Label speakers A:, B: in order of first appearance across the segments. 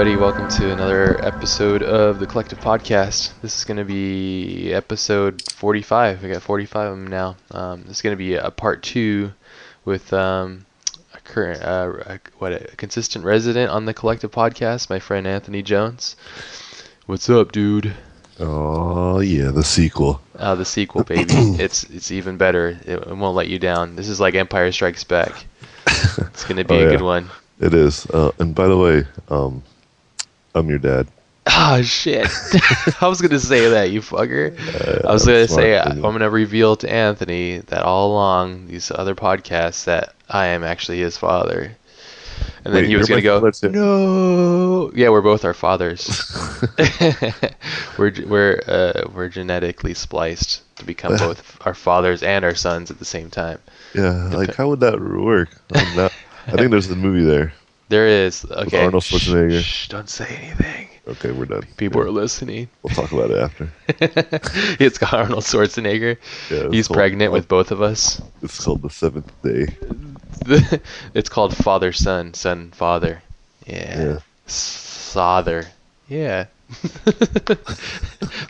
A: Everybody, welcome to another episode of the Collective Podcast. This is going to be episode 45. I got 45 of them now. Um, this is going to be a part two with um, a current, uh, a, what, a consistent resident on the Collective Podcast, my friend Anthony Jones. What's up, dude?
B: Oh yeah, the sequel.
A: Uh, the sequel, baby. it's it's even better. It, it won't let you down. This is like Empire Strikes Back. It's going to be
B: Oh,
A: a
B: yeah.
A: good one.
B: It is. Uh, and by the way, um, I'm your dad.
A: Oh shit! I was gonna say that you fucker.
B: Uh,
A: I was gonna say I'm gonna reveal to Anthony that all along these other podcasts that I am actually his father, and then
B: Wait,
A: he was gonna go, no. Yeah, we're both our fathers. we're we're uh, we're genetically spliced to become both our fathers and our sons at the same time.
B: Yeah, like how would that work? Not- I think there's a movie there.
A: There is okay.
B: Arnold Schwarzenegger.
A: shh, don't say anything.
B: Okay, we're done.
A: People
B: Yeah,
A: are listening.
B: We'll talk about it after.
A: it's got Arnold Schwarzenegger.
B: Yeah,
A: He's
B: called-
A: pregnant with both of us.
B: It's called the Seventh Day.
A: it's called father son son father. Yeah.
B: Yeah.
A: Father. Yeah.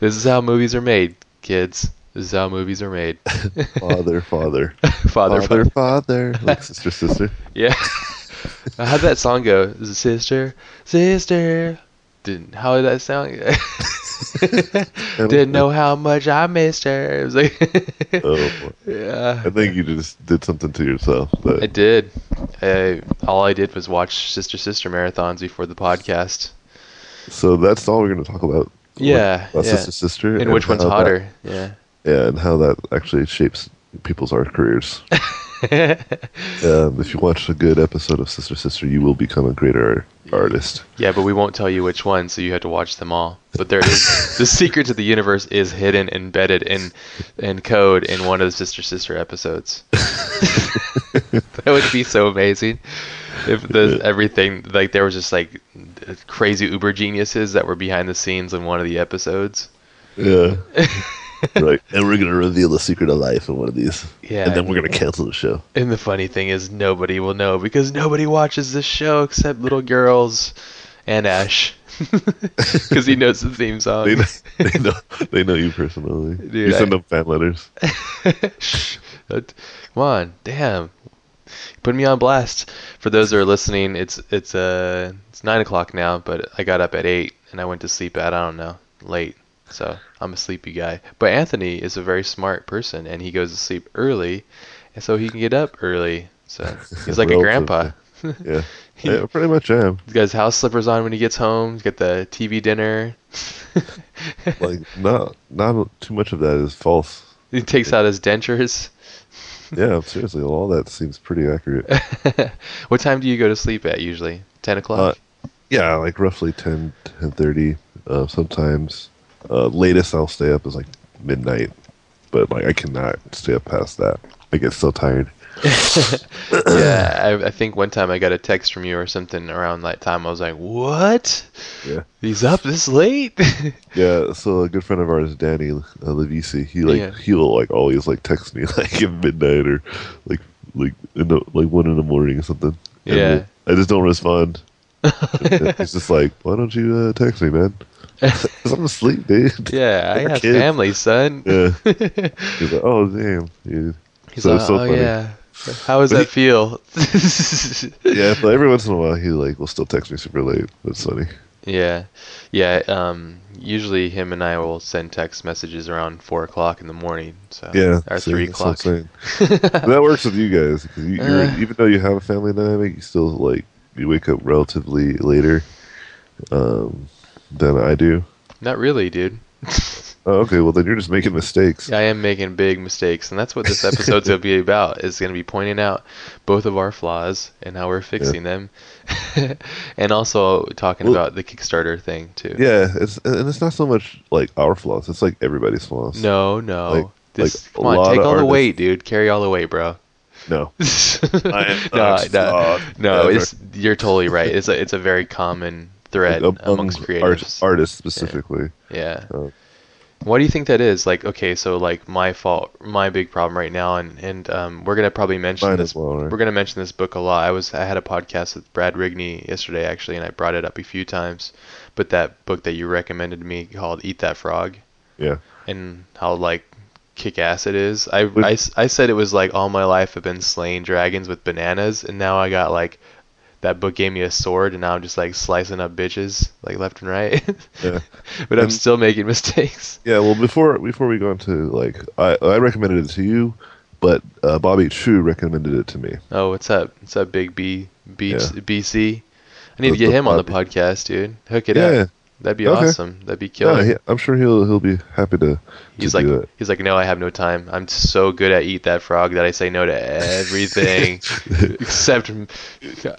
A: this is how movies are made, kids. This is how movies are made.
B: Father, father,
A: father,
B: father,
A: father.
B: father. Like sister, sister.
A: Yeah. How'd that song go? Sister, sister? Didn't how did that sound? Didn't know how much I missed her. It was like,
B: Oh,
A: yeah.
B: I think you just did something to yourself. But
A: I did. I, all I did was watch Sister Sister marathons before the podcast.
B: so that's all we're gonna talk about.
A: Yeah,
B: about
A: yeah.
B: sister, sister,
A: And which one's
B: how that-
A: hotter? Yeah.
B: yeah, and how that actually shapes people's art careers. Um, if you watch a good episode of Sister Sister, you will become a greater artist.
A: yeah, but we won't tell you which one, so you have to watch them all. But there is the secret to the universe is hidden, embedded in in code in one of the Sister Sister episodes. that would be so amazing if the everything like there was just like crazy uber geniuses that were behind the scenes in one of the episodes.
B: Yeah. right. And we're gonna reveal the secret of life in one of these.
A: Yeah.
B: And then we're gonna cancel the show.
A: And the funny thing is, nobody will know because nobody watches this show except little girls and Ash. Because he knows the theme song.
B: They know, they know they know you personally.
A: Dude,
B: you send
A: I-
B: them fan letters.
A: Shh. Come on, damn. Put me on blast. For those that are listening, it's it's uh it's nine o'clock now, but I got up at eight and I went to sleep at I don't know late. So I'm a sleepy guy. But Anthony is a very smart person and he goes to sleep early, and so he can get up early. So he's like a grandpa.
B: Yeah. yeah. Pretty much am.
A: He's got his house slippers on when he gets home. He's got the TV dinner.
B: Like not not too much of that is false.
A: he takes out his dentures.
B: Yeah, seriously, all that seems pretty accurate.
A: what time do you go to sleep at usually? Ten o'clock.
B: Yeah, like roughly 10, 10.30. Uh, sometimes uh, latest I'll stay up is like midnight, but like I cannot stay up past that. I get so tired.
A: yeah, I, I think one time I got a text from you or something around that time. I was like, "What?
B: Yeah.
A: He's up this late?"
B: Yeah, so a good friend of ours, Danny uh, Levisi, he like
A: Yeah.
B: he'll like always like text me like at midnight or like like in the, like one in the morning or something. And
A: Yeah.
B: I just don't respond. He's just like, why don't you uh, text me, man? Because I'm asleep, dude.
A: yeah, I have
B: kids.
A: family, son.
B: Yeah. He's like, oh damn, dude.
A: He's
B: So
A: like,
B: so
A: "Oh
B: funny.
A: yeah, how does
B: But
A: that feel?"
B: Yeah, but every once in a while he like will still text me super late. That's funny.
A: Yeah, yeah. Um, usually him and I will send text messages around four o'clock in the morning. So
B: Yeah,
A: or
B: see,
A: three
B: that's what I'm
A: o'clock.
B: that works with you guys because you,
A: Uh.
B: even though you have a family dynamic, you still like you wake up relatively later um, than I do.
A: Not really, dude.
B: Oh, okay, well then you're just making mistakes.
A: I am making big mistakes, and that's what this episode's gonna be about. Is gonna be pointing out both of our flaws and how we're fixing them, and also talking
B: Well-
A: about the Kickstarter thing too.
B: Yeah, it's and it's not so much like our flaws; it's like everybody's flaws.
A: No, no.
B: Like-
A: this,
B: like,
A: come on, take all the weight, dude. Carry all the weight, bro.
B: no,
A: no,
B: am
A: no,
B: flawed
A: no. It's you're totally right. It's a it's a very common thread
B: among
A: amongst
B: art- artists specifically.
A: Yeah.
B: Uh,
A: Why do you think that is? Like, okay, so like my fault, my big problem right now, and and um, we're gonna probably mention this.
B: well, right?
A: We're gonna mention this book a lot. I was I had a podcast with Brad Rigney yesterday actually, and I brought it up a few times. But that book that you recommended to me called Eat That Frog,
B: Yeah.
A: and how like kick ass it is. I, I, I said it was like all my life I've been slaying dragons with bananas, and now I got like that book gave me a sword, and now I'm just like slicing up bitches like left and right.
B: Yeah.
A: but I'm still making mistakes.
B: Yeah, well, before before we go into like, I I recommended it to you, but uh, Bobby Chiu recommended it to me.
A: Oh, what's up? What's up, Big B? B
B: Yeah.
A: BC? I need to get
B: the
A: him on the podcast, dude. Hook it
B: Yeah,
A: up. That'd be
B: Okay.
A: awesome. That'd be
B: yeah,
A: killer.
B: he, I'm sure he'll he'll be happy to.
A: he's
B: to
A: like,
B: do it.
A: he's like, no, I have no time. I'm so good at eat that frog that I say no to everything except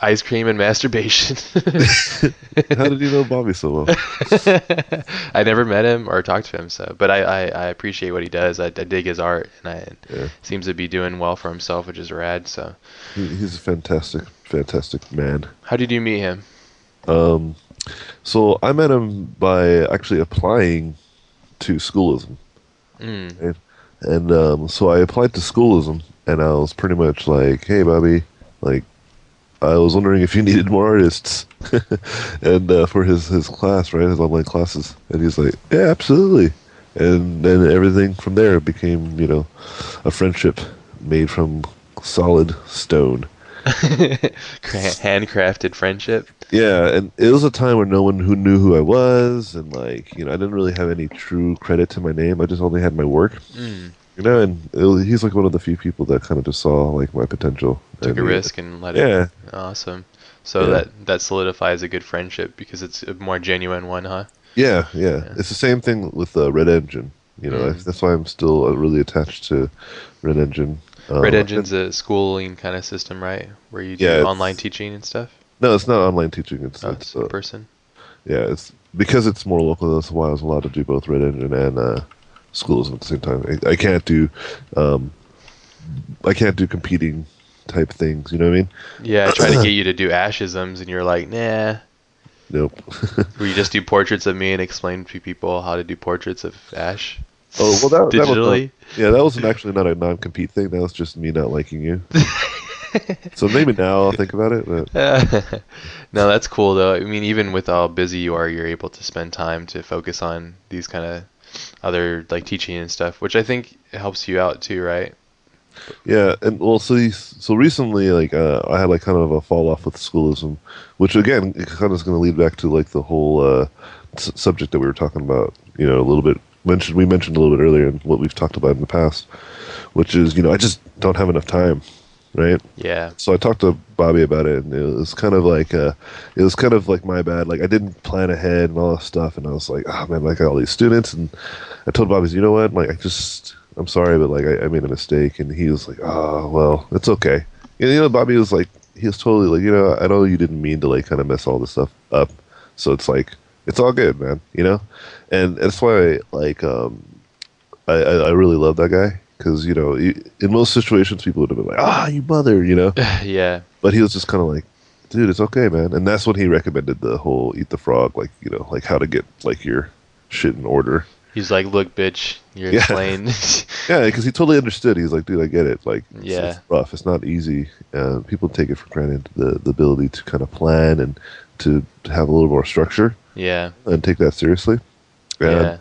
A: ice cream and masturbation.
B: How did you know Bobby so well?
A: I never met him or talked to him, so but I, I, I appreciate what he does. I, I dig his art, and I
B: Yeah.
A: seems to be doing well for himself, which is rad. So,
B: He, he's a fantastic, fantastic man.
A: how did you meet him?
B: Um, so I met him by actually applying to schoolism,
A: Mm.
B: and um, so I applied to schoolism, and I was pretty much like, "Hey, Bobby, like, I was wondering if you needed more artists, and uh, for his his class, right, his online classes." And he's like, "Yeah, absolutely." And then everything from there became, you know, a friendship made from solid stone.
A: Cra- Handcrafted friendship.
B: Yeah, and it was a time where no one who knew who I was, and like you know, I didn't really have any true credit to my name. I just only had my work,
A: Mm.
B: you know. And was, he's like one of the few people that kind of just saw like my potential.
A: Took
B: and,
A: a
B: uh,
A: risk and let it.
B: Yeah,
A: Awesome. So
B: Yeah.
A: that that solidifies a good friendship because it's a more genuine one, huh?
B: yeah, yeah,
A: Yeah.
B: It's the same thing with uh, Red Engine. You know,
A: Mm.
B: that's why I'm still uh, really attached to Red Engine.
A: Red Engine's a schooling kind of system, right? Where you do
B: Yeah,
A: online teaching and stuff.
B: No, it's not online teaching. It's,
A: Oh,
B: it's
A: it's in
B: uh,
A: person.
B: yeah, it's because it's more local. That's why I was allowed to do both Red Engine and uh, schools at the same time. I, I can't do, um, I can't do competing type things. You know what I mean?
A: Yeah, I tried to get you to do ashisms, and you're like, nah.
B: Nope.
A: Where you just do portraits of me and explain to people how to do portraits of Ash.
B: Oh well, that, that was not, yeah, that wasn't actually not a non-compete thing. That was just me not liking you. so maybe now I'll think about it. But
A: no, that's cool though. I mean, even with how busy you are, you're able to spend time to focus on these kind of other like teaching and stuff, which I think helps you out too, right?
B: yeah, and well, so these, so recently, like uh, I had like kind of a fall off with schoolism, which again, kind of is going to lead back to like the whole uh, s- subject that we were talking about. You know, a little bit mentioned we mentioned a little bit earlier and what we've talked about in the past, which is you know I just don't have enough time, right?
A: Yeah.
B: So I talked to Bobby about it, and it was kind of like uh, it was kind of like my bad. Like I didn't plan ahead and all that stuff, and I was like, oh man, like I got all these students, and I told Bobby, you know what, like I just I'm sorry, but like I, I made a mistake, and he was like, oh well, it's okay. And, you know, Bobby was like, he was totally like, you know, I know you didn't mean to like kind of mess all this stuff up, so it's like it's all good, man, you know, and that's why like um, I I, really love that guy. Because you know, in most situations, people would have been like, "Ah, you mother," you know.
A: yeah.
B: But he was just kind of like, dude, it's okay, man. And that's when he recommended the whole eat the frog, like, you know, like how to get like your shit in order.
A: He's like, look, bitch, you're
B: Yeah. Yeah, because he totally understood. He's like, dude, I get it. Like, it's,
A: Yeah.
B: it's rough. It's not easy. Uh, people take it for granted the the ability to kind of plan and to, to have a little more structure
A: yeah.
B: and take that seriously. And,
A: Yeah.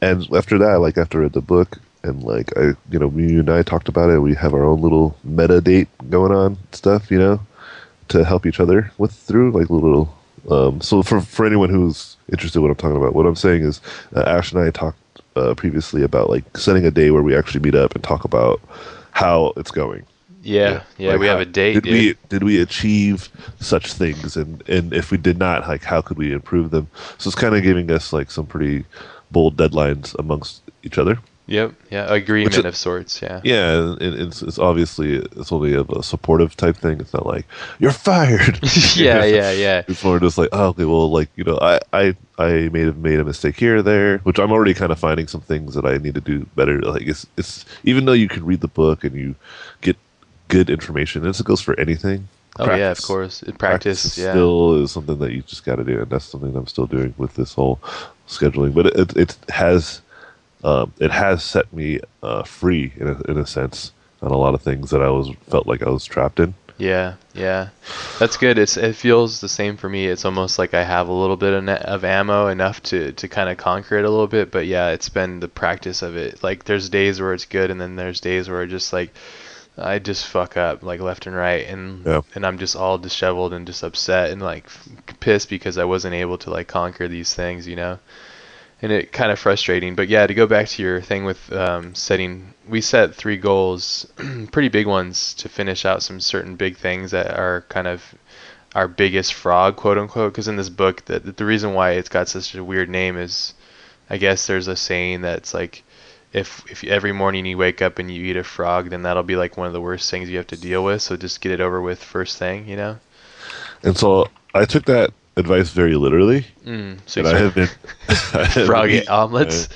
B: and after that, like after I read the book and like I, you know, me and I talked about it. We have our own little meta date going on stuff, you know, to help each other with through like little. Um, so for for anyone who's interested, in what I'm talking about, what I'm saying is, uh, Ash and I talked uh, previously about like setting a day where we actually meet up and talk about how it's going.
A: Yeah. Yeah.
B: Like,
A: we have a date,
B: Did
A: dude.
B: we did we achieve such things, and and if we did not, like how could we improve them? So it's kind of giving us like some pretty bold deadlines amongst each other.
A: Yep. Yeah. Agreement
B: Which-
A: of sorts. Yeah.
B: Yeah, and it's, it's obviously it's only of a supportive type thing. It's not like you're fired.
A: yeah. Yeah. Yeah.
B: It's more just like, oh, okay, well, like you know, I I I may have made a mistake here or there, which I'm already kind of finding some things that I need to do better. Like it's it's even though you can read the book and you get good information, this goes for anything.
A: Oh yeah, of course. In practice,
B: is
A: yeah.
B: still is something that you just got to do, and that's something I'm still doing with this whole scheduling. But it it has um, it has set me uh, free in a, in a sense on a lot of things that I was felt like I was trapped in.
A: Yeah, yeah, that's good. It's it feels the same for me. It's almost like I have a little bit of, of ammo, enough to to kind of conquer it a little bit. But yeah, it's been the practice of it. Like there's days where it's good, and then there's days where it just like I just fuck up like left and right, and
B: Yeah.
A: and I'm just all disheveled and just upset and like pissed because I wasn't able to like conquer these things, you know. And it kind of frustrating, but yeah, to go back to your thing with um, setting, we set three goals, pretty big ones, to finish out some certain big things that are kind of our biggest frog, quote unquote. Because in this book, the the reason why it's got such a weird name is, I guess there's a saying that's like, if if every morning you wake up and you eat a frog, then that'll be like one of the worst things you have to deal with. So just get it over with first thing, you know.
B: And so I took that advice very literally,
A: Mm, so
B: and I have been I have
A: frog
B: been
A: it omelets.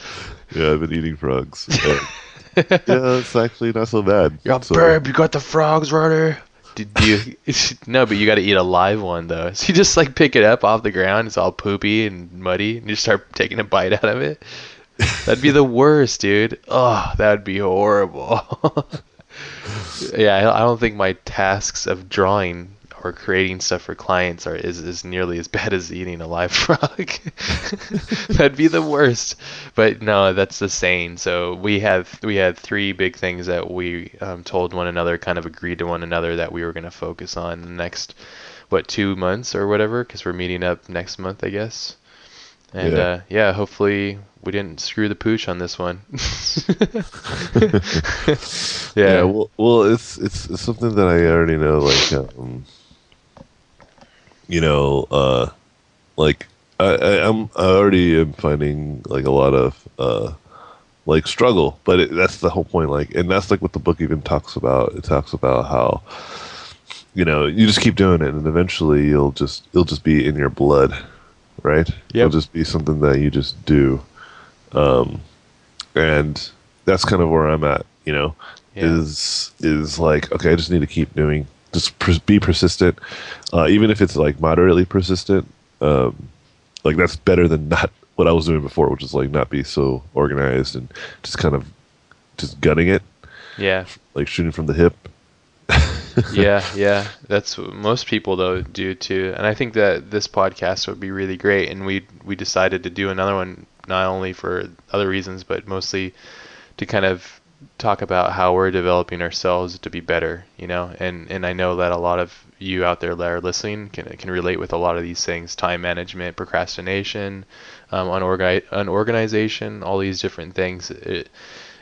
B: Yeah, I've been eating frogs. Yeah, it's actually not so bad.
A: You're
B: So-
A: burp. You got the frogs, runner. Did you? no, but you got to eat a live one though. So you just like pick it up off the ground. It's all poopy and muddy, and you start taking a bite out of it. That'd be the worst, dude. Oh, that'd be horrible. yeah, I don't think my tasks of drawing or creating stuff for clients are is, is nearly as bad as eating a live frog. That'd be the worst. But no, that's the saying. So we had we had three big things that we um, told one another, kind of agreed to one another that we were going to focus on the next what two months or whatever, because we're meeting up next month, I guess. And
B: Yeah.
A: uh, yeah, hopefully we didn't screw the pooch on this one.
B: Yeah, well, well, it's, it's it's something that I already know. Like, um, you know, uh, like I, I I'm I already am finding like a lot of uh, like struggle, but it, that's the whole point. Like, and that's like what the book even talks about. It talks about how you know you just keep doing it, and eventually you'll just it'll just be in your blood, right? It'll just be something that you just do, um, and that's kind of where I'm at. You know,
A: Yeah.
B: is is like okay, I just need to keep doing. Just pers- be persistent, uh, even if it's like moderately persistent. Um, like that's better than not what I was doing before, which is like not be so organized and just kind of just gunning it,
A: yeah.
B: like shooting from the hip.
A: Yeah, yeah. That's what most people though do too. And I think that this podcast would be really great. And we we decided to do another one not only for other reasons, but mostly to kind of talk about how we're developing ourselves to be better. You know, and and I know that a lot of you out there that are listening can can relate with a lot of these things: time management, procrastination, um, unorganization, all these different things. It,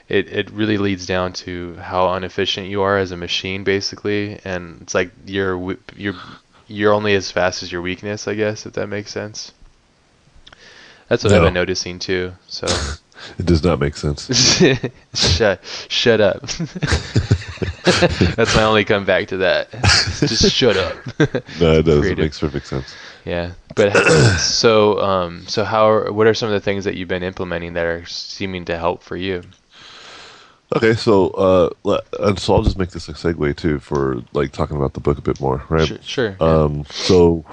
A: it, it really leads down to how inefficient you are as a machine basically. And it's like you're you're you're only as fast as your weakness i guess if that makes sense. That's what i've been noticing too so.
B: It does not make sense.
A: shut shut up. That's my only comeback to that. Just shut up.
B: No, it does. It makes perfect sense.
A: yeah but so um so how are, what are some of the things that you've been implementing that are seeming to help for you
B: Okay, so uh, le- and so I'll just make this a segue too for like talking about the book a bit more, right?
A: sure, sure yeah.
B: Um, so,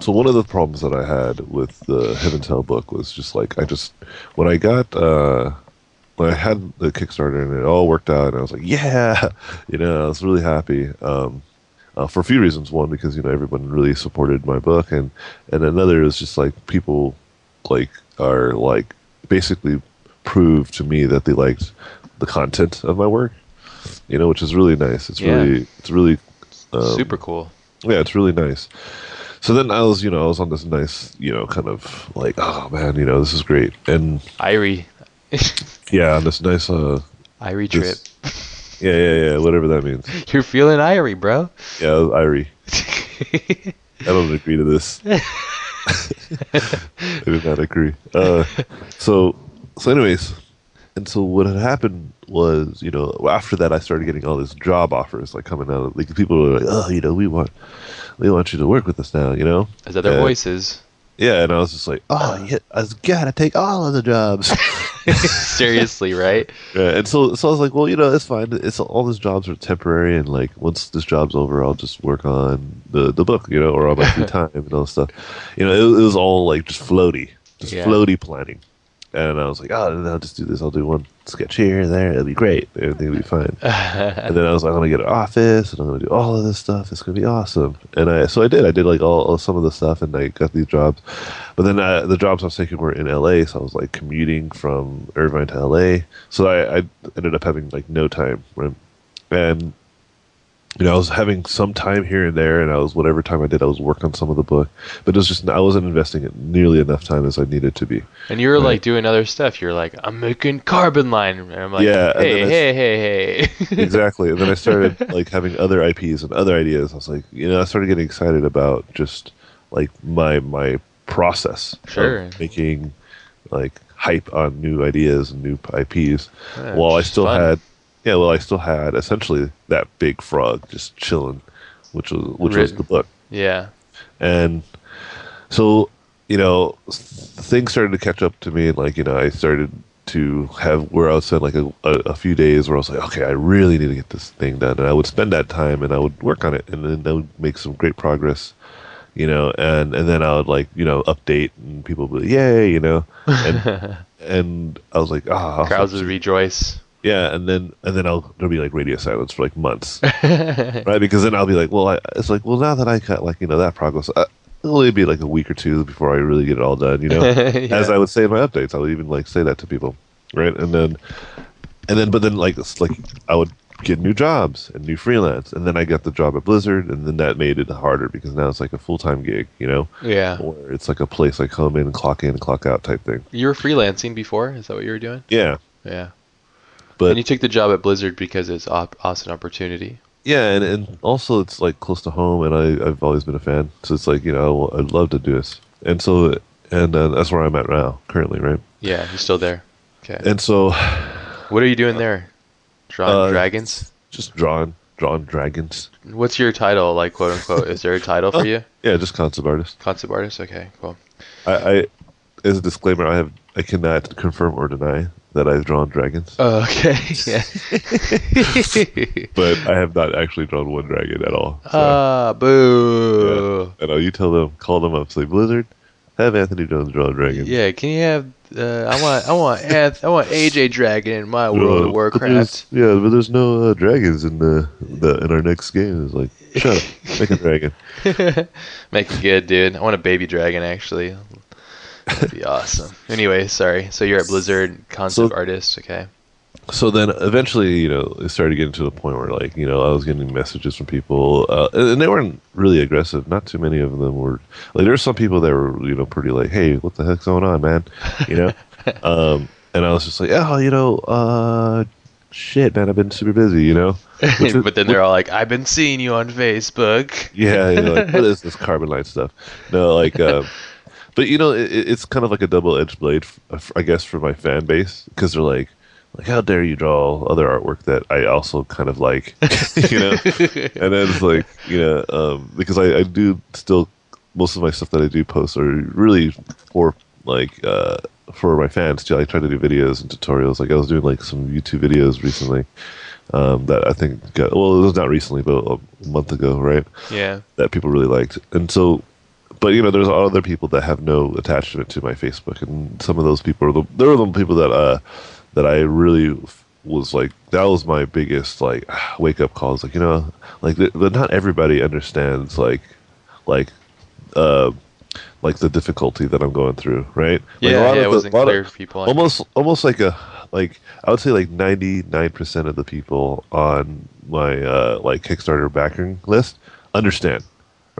B: so one of the problems that I had with the Heaven's Hell book was just like I just when I got uh, when I had the Kickstarter and it all worked out and I was like, yeah, you know, I was really happy. Um, uh, for a few reasons. One, because you know everyone really supported my book, and and another is just like people like are like basically prove to me that they liked the content of my work. You know, which is really nice. It's
A: Yeah.
B: really it's really um,
A: super cool
B: yeah, it's really nice. So then I was, you know, I was on this nice, you know, kind of like, oh man, you know, this is great, and
A: Irie.
B: yeah, on this nice, uh,
A: Irie trip.
B: this- yeah, yeah, yeah, whatever that means.
A: You're feeling Irie, bro.
B: Yeah, Irie. I don't agree to this. I do not agree. Uh, so, so anyways, and so what had happened was, you know, after that, I started getting all these job offers like coming out. Of like people were like, oh, you know, we want, we want you to work with us now, you know.
A: As other
B: Uh,
A: voices.
B: Yeah, and I was just like, oh, yeah, I was gotta take all of the jobs.
A: Seriously, right?
B: yeah, and so, so I was like, well, you know, it's fine. It's all these jobs are temporary, and like once this job's over, I'll just work on the the book, you know, or on my free time and all that stuff. You know, it, it was all like just floaty, just
A: Yeah.
B: floaty planning. And I was like, oh, I'll just do this. I'll do one sketch here and there. It'll be great. Everything will be fine. and then I was like, I'm gonna get an office, and I'm gonna do all of this stuff. It's gonna be awesome. And I, so I did. I did like all, all some of the stuff, and I got these jobs. But then uh, the jobs I was taking were in LA, so I was like commuting from Irvine to LA. So I, I ended up having like no time, right? And you know, I was having some time here and there, and I was whatever time I did, I was working on some of the book, but it was just I wasn't investing it nearly enough time as I needed to be.
A: And you were
B: Right.
A: like doing other stuff. You're like, I'm making carbon line. And I'm like,
B: Yeah,
A: hey, hey, hey, hey.
B: exactly. And then I started like having other IPs and other ideas. I was like, you know, I started getting excited about just like my my process
A: Sure.
B: of making like hype on new ideas and new IPs.
A: Yeah,
B: while I still
A: fun.
B: had, yeah, well, I still had essentially that big frog just chilling, which was which was the book.
A: yeah.
B: and so you know th- things started to catch up to me and like you know i started to have where i would spend like a, a, a few days where i was like okay i really need to get this thing done and i would spend that time and i would work on it and then i would make some great progress you know and and then i would like you know update and people would be like, yay you know and and i was like ah
A: Crowds would rejoice.
B: Yeah and then and then i'll there'll be like radio silence for like months right? Because then I'll be like, well, I, it's like, well, now that I got like you know that progress, uh, it'll only be like a week or two before I really get it all done. You know,
A: Yeah.
B: as I would say in my updates, I would even like say that to people, right? And then, and then, but then like it's like I would get new jobs and new freelance, and then I got the job at Blizzard, and then that made it harder because now it's like a full time gig, you know,
A: yeah.
B: Or it's like a place I come in clock in clock out type thing.
A: You were freelancing before? Is that what you were doing?
B: Yeah,
A: Yeah.
B: But
A: and you took the job at Blizzard because it's op- awesome opportunity.
B: Yeah, and, and also it's like close to home, and I I've always been a fan, so it's like you know I'd love to do this, and so and uh, that's where I'm at now currently, right?
A: Yeah, you're still there. Okay.
B: And so
A: what are you doing there? Drawing
B: Uh,
A: dragons?
B: just drawing drawing dragons.
A: What's your title, like quote unquote? Is there a title for you?
B: Yeah, just concept artist.
A: Concept artist? Okay, cool.
B: I, I as a disclaimer, I have I cannot confirm or deny that I've drawn dragons,
A: Oh, okay. Yeah.
B: but I have not actually drawn one dragon at all. So,
A: Ah, boo.
B: I know you tell them, call them up, say Blizzard, have Anthony Jones draw a dragon.
A: Yeah. can you have? Uh, I want, I want, Anth- I want AJ Dragon in my
B: Uh,
A: World of
B: but
A: Warcraft.
B: there's- Yeah, but there's no uh, dragons in the, the in our next game. It's like shut up, make a dragon.
A: Make it good, dude. I want a baby dragon actually. That'd be awesome. Anyway, sorry. So you're at Blizzard, concept
B: So-
A: artist. Okay.
B: So then eventually, you know, it started getting to the point where like you know I was getting messages from people, uh, and they weren't really aggressive. Not too many of them were like there were some people that were you know pretty like, hey, what the heck's going on, man? You know, um, and I was just like, oh, you know, uh, shit, man, I've been super busy, you know. Is-
A: but then they're all like, "I've been seeing you on Facebook."
B: Yeah, you know, like, what is this carbon light stuff? No, like, um, but you know, it, it's kind of like a double-edged blade, I guess, for my fan base because they're like, like, how dare you draw other artwork that I also kind of like, you know? and then it's like, you know, um, because I, I do still most of my stuff that I do post are really for like uh, for my fans too. I try to do videos and tutorials. Like I was doing like some YouTube videos recently. Um, that I think got well, it was not recently, but a month ago, right?
A: Yeah.
B: that people really liked. And so, but you know, there's other people that have no attachment to my Facebook, and some of those people are the there are the people that uh that I really was like that was my biggest like wake up calls. Like you know, like the, the, not everybody understands like like uh like the difficulty that I'm going through, right? Like, a
A: Yeah,
B: lot
A: yeah,
B: of
A: it
B: the-
A: wasn't
B: lot of-
A: clear for people.
B: almost almost like a like I would say like ninety nine percent of the people on my uh, like Kickstarter backing list understand,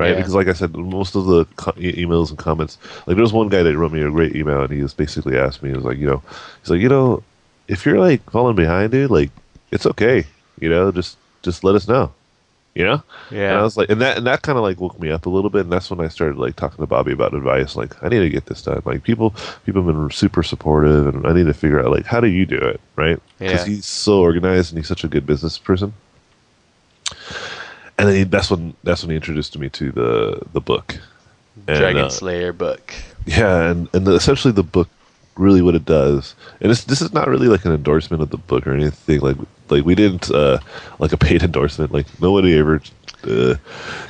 B: right?
A: Yeah.
B: Because like I said, most of the co- emails and comments, like there was one guy that wrote me a great email and he just basically asked me, he was like, you know, he's like, you know, if you're like falling behind, dude, like it's okay, you know, just just let us know, you know. And I was like, and that and that kind of like woke me up a little bit, and that's when I started like talking to Bobby about advice. Like, I need to get this done. Like, people people have been super supportive, and I need to figure out like how do you do it, right? Because
A: Yeah.
B: he's so organized and he's such a good business person. And then he, that's when that's when he introduced me to the the book. And,
A: Dragon
B: uh,
A: Slayer book.
B: yeah, and and the, essentially the book really what it does, and this this is not really like an endorsement of the book or anything like like we didn't uh like a paid endorsement. Like nobody ever uh,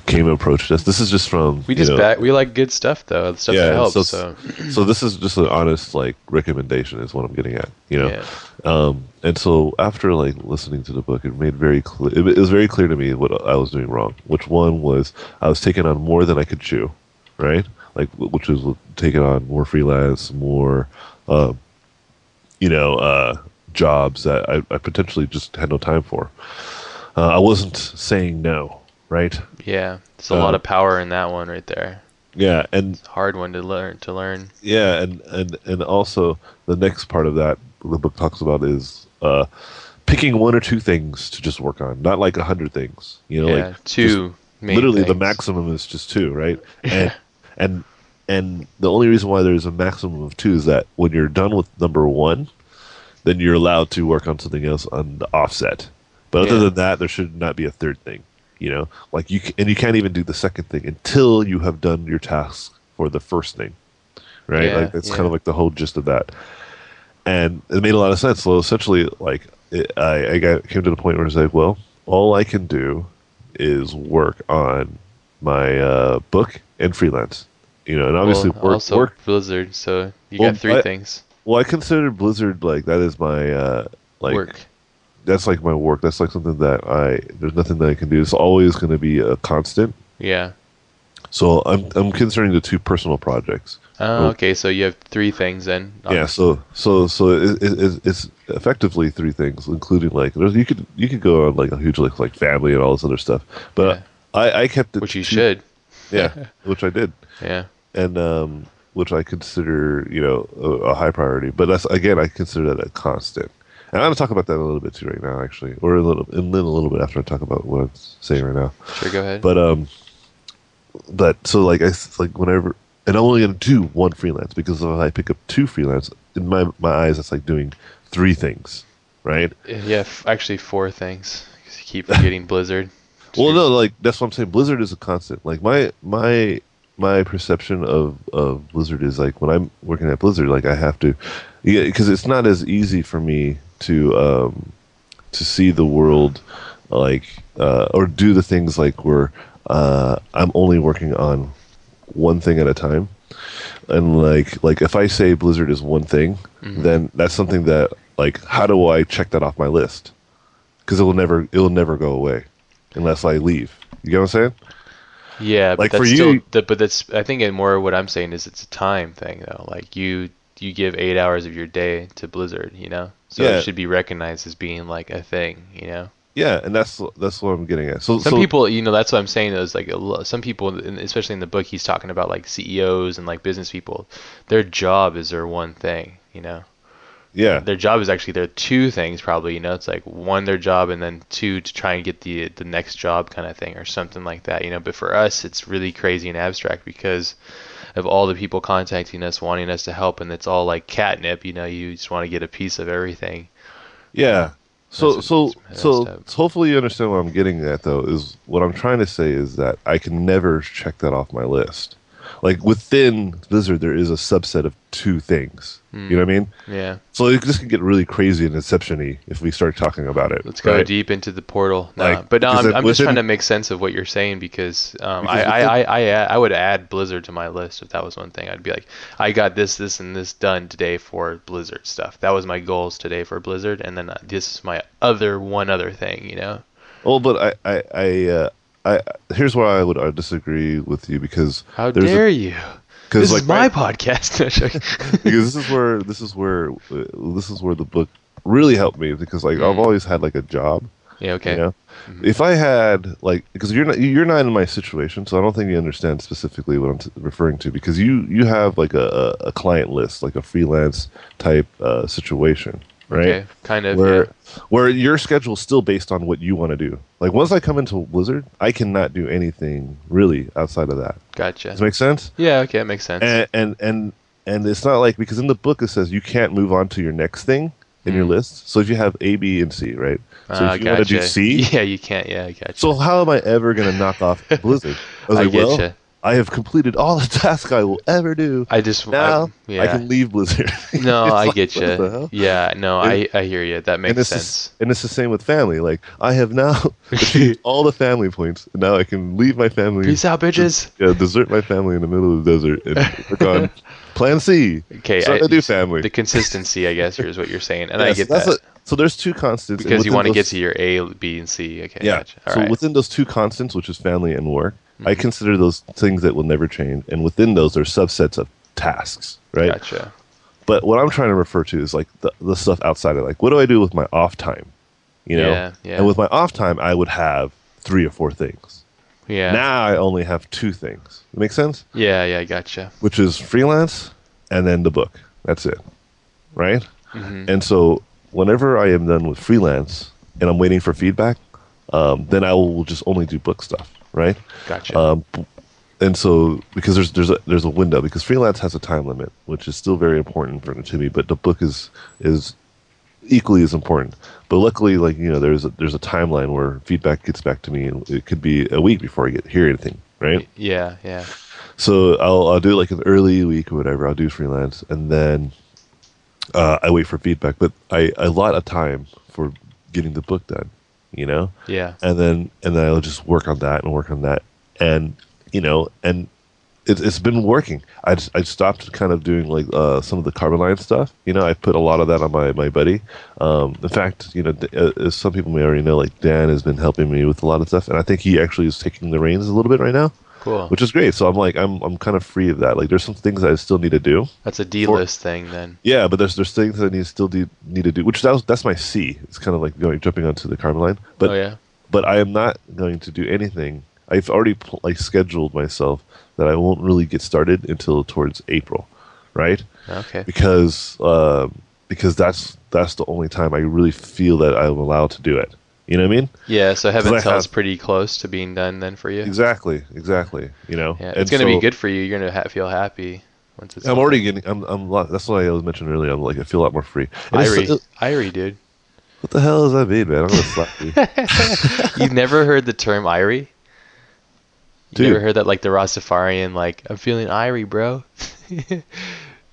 B: came and approached us. This is just from
A: We
B: you
A: just
B: know,
A: back. We like good stuff though. The stuff that helps.
B: so,
A: So,
B: so this is just an honest like recommendation is what I'm getting at, you know.
A: yeah.
B: Um, and so after like listening to the book, it made very clear. It, it was very clear to me what I was doing wrong. Which one was I was taking on more than I could chew, right? Like which was taking on more freelance, more, uh, you know, uh, jobs that I, I potentially just had no time for. Uh, I wasn't saying no, right?
A: Yeah. it's a lot
B: Uh,
A: of power in that one right there.
B: Yeah, and
A: hard one to learn. To learn.
B: Yeah, and and and also the next part of that the book talks about is uh, picking one or two things to just work on, not like a hundred things. You know,
A: yeah.
B: like
A: Two.
B: literally the maximum is just two, right? And and and the only reason why there's a maximum of two is that when you're done with number one, then you're allowed to work on something else on the offset. But other
A: Yeah.
B: than that, there should not be a third thing. You know, like you and you can't even do the second thing until you have done your task for the first thing, right?
A: Yeah,
B: like that's kind of like the whole gist of that. And it made a lot of sense. So essentially, like it, I, I got came to the point where it's like, well, all I can do is work on my uh, book and freelance. You know, and obviously
A: well,
B: work,
A: also
B: work.
A: Blizzard. So you
B: Well,
A: got three
B: I-
A: things.
B: Well, I consider Blizzard like that is my uh, like
A: Work.
B: That's like my work. That's like something that I there's nothing that I can do. It's always going to be a constant.
A: Yeah.
B: So I'm I'm considering the two personal projects.
A: Oh, okay. So you have three things then.
B: Yeah. So so so it, it, it, it's effectively three things, including like there's, you could you could go on like a huge list like family and all this other stuff, but I I kept it
A: Which you
B: to-
A: should.
B: yeah which I did
A: Yeah.
B: and um which I consider you know a, a high priority, but that's again I consider that a constant. And I'm going to talk about that a little bit too right now, actually, or a little, and then a little bit after I talk about what I'm saying right now.
A: Sure. Go ahead.
B: But um, but so like I like whenever, and I'm only gonna do one freelance because if I pick up two freelance, in my my eyes, that's like doing three things, right?
A: yeah. f- Actually, four things because you keep forgetting Blizzard.
B: Well, no, like that's what I'm saying. Blizzard is a constant. Like my my my perception of of Blizzard is like when I'm working at Blizzard, like I have to, yeah, because it's not as easy for me to um to see the world like uh, or do the things like where uh, I'm only working on one thing at a time. And like like if I say Blizzard is one thing,
A: Mhm.
B: then that's something that like how do I check that off my list? Because it will never it will never go away unless I leave. You get what I'm saying?
A: Yeah, but
B: Like,
A: that's
B: for
A: still.
B: you-
A: the- but that's. I think more what I'm saying is it's a time thing though. Like you, you give eight hours of your day to Blizzard. You know, so
B: Yeah.
A: it should be recognized as being like a thing. You know.
B: Yeah, and that's that's what I'm getting at. So
A: Some
B: so,
A: people, you know, that's what I'm saying. Is like some people, especially in the book, he's talking about like CEOs and like business people. Their job is their one thing. You know,
B: yeah,
A: their job is actually their two things. Probably, you know, it's like one their job, and then two to try and get the the next job kind of thing, or something like that. You know, but for us, it's really crazy and abstract because of all the people contacting us, wanting us to help, and it's all like catnip. You know, you just want to get a piece of everything.
B: yeah. So so so
A: that.
B: hopefully you understand what I'm getting at though is what I'm trying to say is that I can never check that off my list. Like within Blizzard, there is a subset of two things. You know what I mean?
A: Yeah.
B: So it just can get really crazy and inception-y if we start talking about it.
A: Let's go
B: right?
A: deep into the portal. No,
B: Like,
A: but no, I'm, I'm just trying to make sense of what you're saying because, um,
B: Because
A: I, I, I, I, add- I would add Blizzard to my list if that was one thing. I'd be like, I got this, this, and this done today for Blizzard stuff. That was my goals today for Blizzard, and then uh, this is my other one other thing. You know?
B: Well, but I I I, uh, I here's where I would uh, disagree with you because
A: How dare
B: a,
A: you? This
B: like
A: is my podcast.
B: because this is where this is where uh, this is where the book really helped me because like I've
A: Mm.
B: always had like a job.
A: yeah. Okay.
B: You know?
A: Mhm.
B: If I had like because you're not you're not in my situation, so I don't think you understand specifically what I'm t- referring to because you you have like a, a a client list, like a freelance type uh, situation, right?
A: Okay. Kind of.
B: where
A: yeah.
B: where your schedule's still based on what you want to do. Like once I come into Blizzard, I cannot do anything really outside of that.
A: Gotcha.
B: Does that make sense?
A: Yeah. Okay. it makes sense.
B: And and and and it's not like because in the book it says you can't move on to your next thing in your
A: Mm.
B: list. So if you have A, B, and C, right? So
A: Ah,
B: if you want to do. C,
A: Yeah, you can't. Yeah, I gotcha.
B: so how am I ever going to knock off Blizzard? I was
A: I
B: like, well,
A: you.
B: I have completed all the tasks I will ever do.
A: I just
B: Now
A: I, yeah.
B: I can leave Blizzard.
A: no, I
B: like,
A: get
B: what the hell?
A: you. Yeah, no, I I hear you. That makes
B: the
A: sense.
B: s- and it's the same with family. Like I have now all the family points, and now I can leave my family.
A: Peace out, bitches.
B: Yeah, desert my family in the middle of the desert and work on Plan C.
A: Okay,
B: so
A: I-
B: I do family.
A: The consistency, I guess, is what you're saying, and I get that
B: a- so there's two constants
A: because you want to get to your A, B, and C. Okay,
B: Yeah.
A: gotcha. All
B: so
A: right.
B: within those two constants, which is family and work, I
A: Mhm.
B: consider those things that will never change, and within those, there are subsets of tasks, right?
A: Gotcha.
B: But what I'm trying to refer to is like the, the stuff outside of like, what do I do with my off time? You know,
A: Yeah, yeah.
B: and with my off time, I would have three or four things.
A: Yeah.
B: Now I only have two things. Make sense?
A: yeah, yeah, gotcha.
B: Which is freelance and then the book. That's it, right?
A: hmm
B: And so whenever I am done with freelance and I'm waiting for feedback, um, then I will just only do book stuff, right?
A: Gotcha.
B: Um, and so because there's there's a there's a window because freelance has a time limit, which is still very important for to me, but the book is is equally as important. But luckily, like you know, there's a, there's a timeline where feedback gets back to me, and it could be a week before I get hear anything, right?
A: yeah, yeah.
B: So I'll I'll do like an early week or whatever. I'll do freelance, and then uh, I wait for feedback. But I a lot of time for getting the book done, you know,
A: Yeah.
B: and then and then I'll just work on that and work on that, and you know, and it, it's been working. I just, I stopped kind of doing like uh, some of the carbon line stuff. You know, I put a lot of that on my my buddy. Um, in fact, you know, uh, as some people may already know, like Dan has been helping me with a lot of stuff, and I think he actually is taking the reins a little bit right now
A: Cool.
B: which is great. So I'm like, I'm I'm kind of free of that. Like, there's some things I still need to do.
A: That's a D list thing then.
B: Yeah, but there's there's things that I need still do, need to do. Which that was, that's my C. It's kind of like going jumping onto the carbon line. But
A: oh yeah.
B: but I am not going to do anything. I've already pl- like scheduled myself that I won't really get started until towards April, right?
A: Okay.
B: Because um, because that's that's the only time I really feel that I'm allowed to do it. You know what I mean?
A: Yeah. So
B: Heaven's
A: Hell's
B: have-
A: pretty close to being done then for you.
B: Exactly, exactly. You know,
A: Yeah. It's gonna be good for you. You're gonna ha- feel happy once it's.
B: I'm
A: done.
B: already getting. I'm. I'm. That's what I was mentioning earlier. I'm like. I feel a lot more free. And
A: Irie.
B: it-
A: Irie, dude.
B: what the hell does that mean, man? I'm gonna slap you.
A: You've never heard the term Irie? You
B: Dude.
A: never heard that like the Rastafarian like I'm feeling Irie, bro. you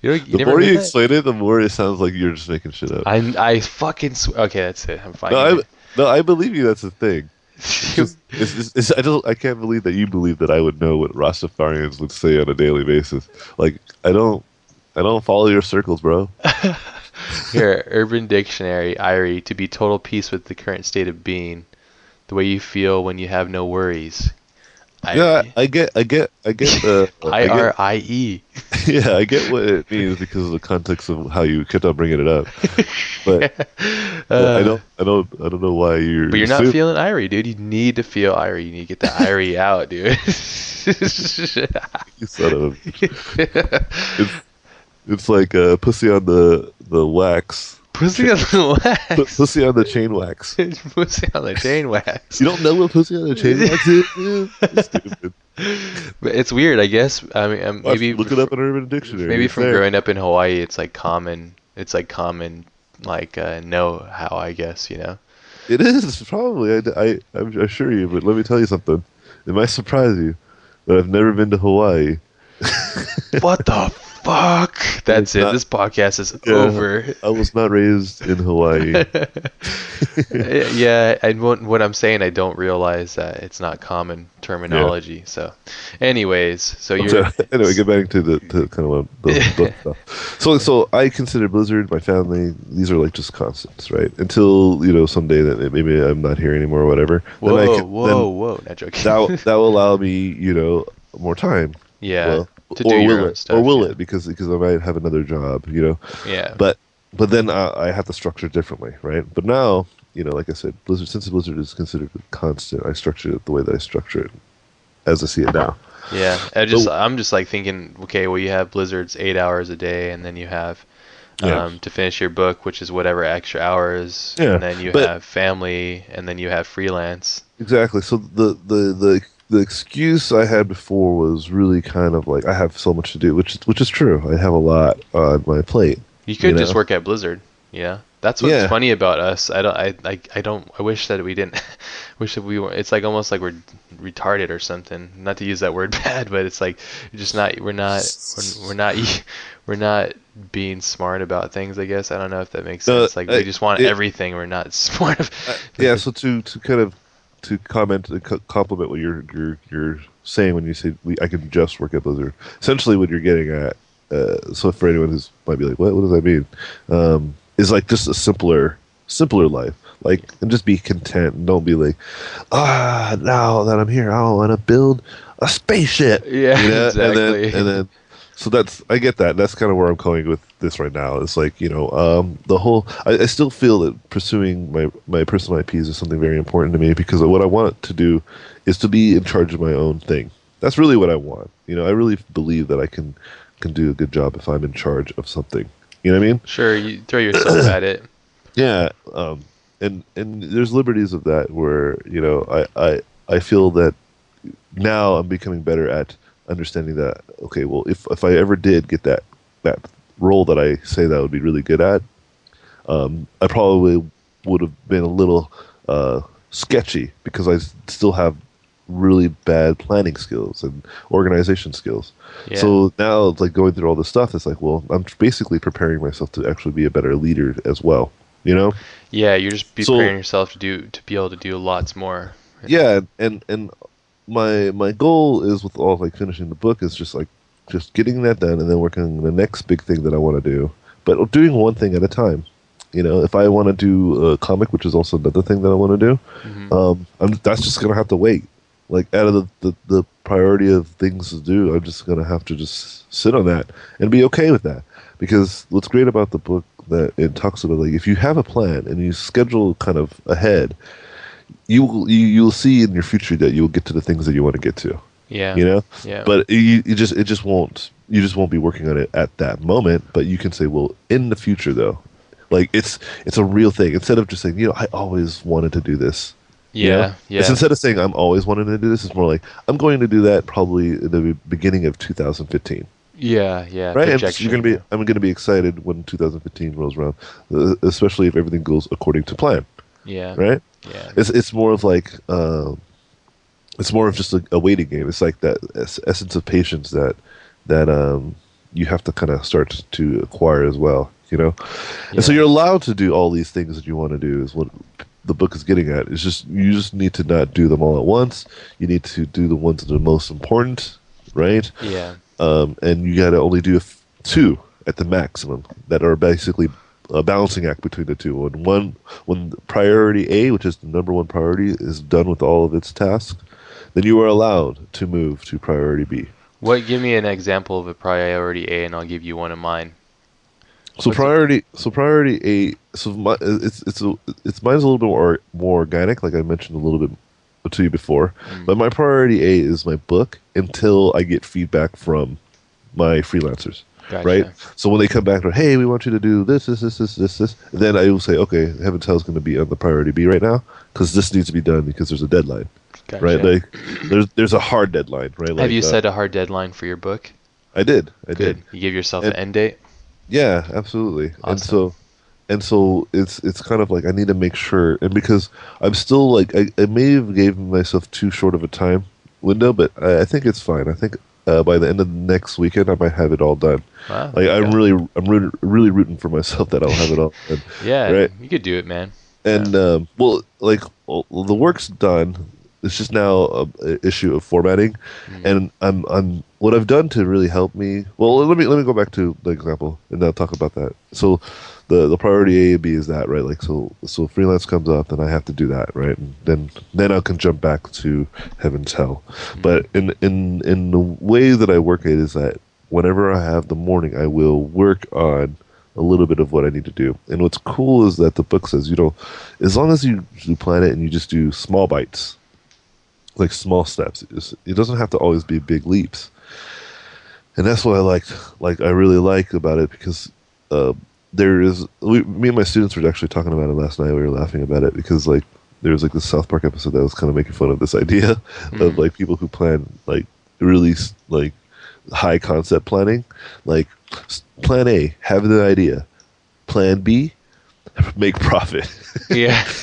A: you
B: the more you
A: that?
B: explain it, the more it sounds like you're just making shit up.
A: I I fucking sw- okay. That's it. I'm fine.
B: no, no, I believe you. That's the thing. It's it's, it's, I don't. I can't believe that you believe that I would know what Rastafarians would say on a daily basis. Like I don't. I don't follow your circles, bro.
A: Here, Urban Dictionary, Irie, to be total peace with the current state of being, the way you feel when you have no worries.
B: Yeah, I, I get. I get. I get the. I
A: I R I E.
B: yeah, I get what it means because of the context of how you kept on bringing it up. But, but I don't. I don't. I don't know why you're.
A: Uh, But you're not feeling Irie, dude. You need to feel Irie. You need to get the Irie out, dude.
B: You son of a- it's, it's like uh, pussy on the the wax.
A: Pussy on the wax.
B: Pussy on the chain wax.
A: Pussy on the chain wax.
B: You don't know what pussy on the chain wax is? Stupid.
A: But it's weird, I guess. I mean, um,
B: Watch,
A: maybe
B: look it up in Urban Dictionary.
A: maybe
B: It's
A: from
B: there.
A: growing up in Hawaii, it's like common. It's like common, like uh, know how I guess you know.
B: It is probably. I, I I'm assure you. But let me tell you something. It might surprise you, but I've never been to Hawaii.
A: what the fuck? That's it.
B: not-
A: This podcast is
B: Yeah.
A: over.
B: I was not raised in Hawaii.
A: yeah, and what, what I'm saying, I don't realize that it's not common terminology. So, anyways, so
B: I'm
A: you're
B: sorry. anyway, get back to the to kind of the book stuff. So, so I consider Blizzard, my family. These are like just constants, right? Until you know someday that maybe I'm not here anymore or whatever.
A: whoa,
B: then I can,
A: whoa,
B: then
A: whoa. Not joking.
B: that that will allow me, you know, more time.
A: yeah,
B: Well,
A: to
B: or
A: do your own
B: it?
A: stuff.
B: or will
A: yeah.
B: it? Because because I might have another job, you know.
A: Yeah,
B: But but then uh, I have to structure it differently, right? But now, you know, like I said, Blizzard since Blizzard is considered constant, I structure it the way that I structure it as I see it now.
A: yeah. I just, I'm just like thinking, okay, well, you have Blizzard's eight hours a day, and then you have.
B: Yeah.
A: Um, to finish your book, which is whatever extra hours,
B: Yeah,
A: and then you
B: but-
A: have family, and then you have freelance.
B: Exactly. So the the the the excuse I had before was really kind of like I have so much to do, which is which is true. I have a lot on my plate.
A: You could
B: You
A: just work at Blizzard, yeah. That's what's
B: Yeah.
A: funny about us. I don't. I, I. I don't. I wish that we didn't. wish that we were. It's like almost like we're retarded or something. Not to use that word bad, but it's like just not. We're not. We're, we're not. We're not being smart about things. I guess. I don't know if that makes sense. Like
B: I-
A: we just want
B: it-
A: everything. We're not smart.
B: Uh, yeah. So to to kind of to comment and co- compliment what you're you're you're saying when you say we, I can just work at Blizzard. Essentially, what you're getting at. Uh, so for anyone who's might be like, what what does that mean? Um, is like just a simpler simpler life. Like and just be content and don't be like, ah, now that I'm here, I want to build a spaceship.
A: Yeah,
B: You know? And
A: exactly.
B: then and then so that's I get that. That's kind of where I'm going with this right now. It's like you know um, the whole. I, I still feel that pursuing my my personal IPs is something very important to me because what I want to do is to be in charge of my own thing. That's really what I want. You know, I really believe that I can can do a good job if I'm in charge of something. You know what I mean?
A: sure, you throw yourself at it.
B: Yeah, um, and and there's liberties of that where you know I I I feel that now I'm becoming better at understanding that. Okay, well, if if I ever did get that that role that I say that I would be really good at, um, I probably would have been a little uh, sketchy because I still have really bad planning skills and organization skills.
A: Yeah.
B: So now it's like going through all this stuff. It's like, well, I'm basically preparing myself to actually be a better leader as well. You know?
A: yeah, you're just
B: So-
A: preparing yourself to do to be able to do lots more.
B: Yeah, and and my my goal is with all of, like finishing the book is just like just getting that done and then working on the next big thing that I want to do, but doing one thing at a time. You know, if I want to do a comic, which is also another thing that I want to do,
A: Mhm.
B: um, I'm, that's just gonna have to wait. Like out of the, the, the priority of things to do, I'm just gonna have to just sit on that and be okay with that. Because what's great about the book that it talks about, like if you have a plan and you schedule kind of ahead, you will you, you'll see in your future that you will get to the things that you want to get to.
A: yeah.
B: You know,
A: Yeah.
B: but you, you just it just won't you just won't be working on it at that moment. But you can say, well, in the future though, like it's it's a real thing. Instead of just saying, you know, I always wanted to do this. you
A: yeah.
B: know?
A: Yeah.
B: It's instead of saying I'm always wanting to do this, it's more like I'm going to do that probably in the beginning of 2015.
A: yeah. Yeah.
B: Right? And you're gonna be I'm gonna be excited when 2015 rolls around, uh, especially if everything goes according to plan.
A: Yeah.
B: Right?
A: Yeah.
B: It's it's more of like um, it's more of just a, a waiting game. It's like that es- essence of patience that that um, you have to kind of start to acquire as well. You know, and so you're allowed to do all these things that you want to do. Is what the book is getting at. It's just you just need to not do them all at once. You need to do the ones that are most important, right?
A: Yeah.
B: um, and you got to only do two at the maximum that are basically a balancing act between the two. When one, when priority A, which is the number one priority, is done with all of its tasks, then you are allowed to move to priority B.
A: What? Give me an example of a priority A, and I'll give you one of mine.
B: So
A: What's-
B: priority, so priority A, so my, it's it's a, it's mine's a little bit more more organic, like I mentioned a little bit to you before.
A: Mm.
B: But my priority A is my book until I get feedback from my freelancers.
A: Gotcha.
B: right? So when they come back to, hey, we want you to do this, this, this, this, this, this, then I will say, okay, Heaven's Hell is going to be on the priority B right now because this needs to be done because there's a deadline,
A: Gotcha.
B: right? Like there's there's a hard deadline, right? Like,
A: Have you
B: uh,
A: set a hard deadline for your book?
B: I did, I
A: Good.
B: did.
A: You give yourself
B: And-
A: an end date.
B: Yeah, absolutely. And so, and so it's it's kind of like I need to make sure, and because I'm still like I, I may have given myself too short of a time window, but I, I think it's fine. I think uh, by the end of next weekend I might have it all done.
A: Wow.
B: Like I'm
A: go.
B: really I'm really, really rooting for myself that I'll have it all done.
A: Yeah.
B: right.
A: You could do it, man.
B: And um, well, like well, the work's done. It's just now a, a issue of formatting,
A: Mm.
B: and I'm I'm what I've done to really help me. Well, let me let me go back to the example and I'll talk about that. So, the the priority A and B is that right? Like so so freelance comes up, then I have to do that right, and then then I can jump back to Heaven's Hell. But in in in the way that I work it is that whenever I have the morning, I will work on a little bit of what I need to do. And what's cool is that the book says, you know, as long as you, you plan it and you just do small bites, like small steps, it doesn't have to always be big leaps. And that's what I like, like I really like about it because uh, there is. We, me and my students were actually talking about it last night. We were laughing about it because like there was like this South Park episode that was kind of making fun of this idea
A: Mhm.
B: of like people who plan like really like high concept planning, like plan A, have the idea, plan B, make profit.
A: Yeah.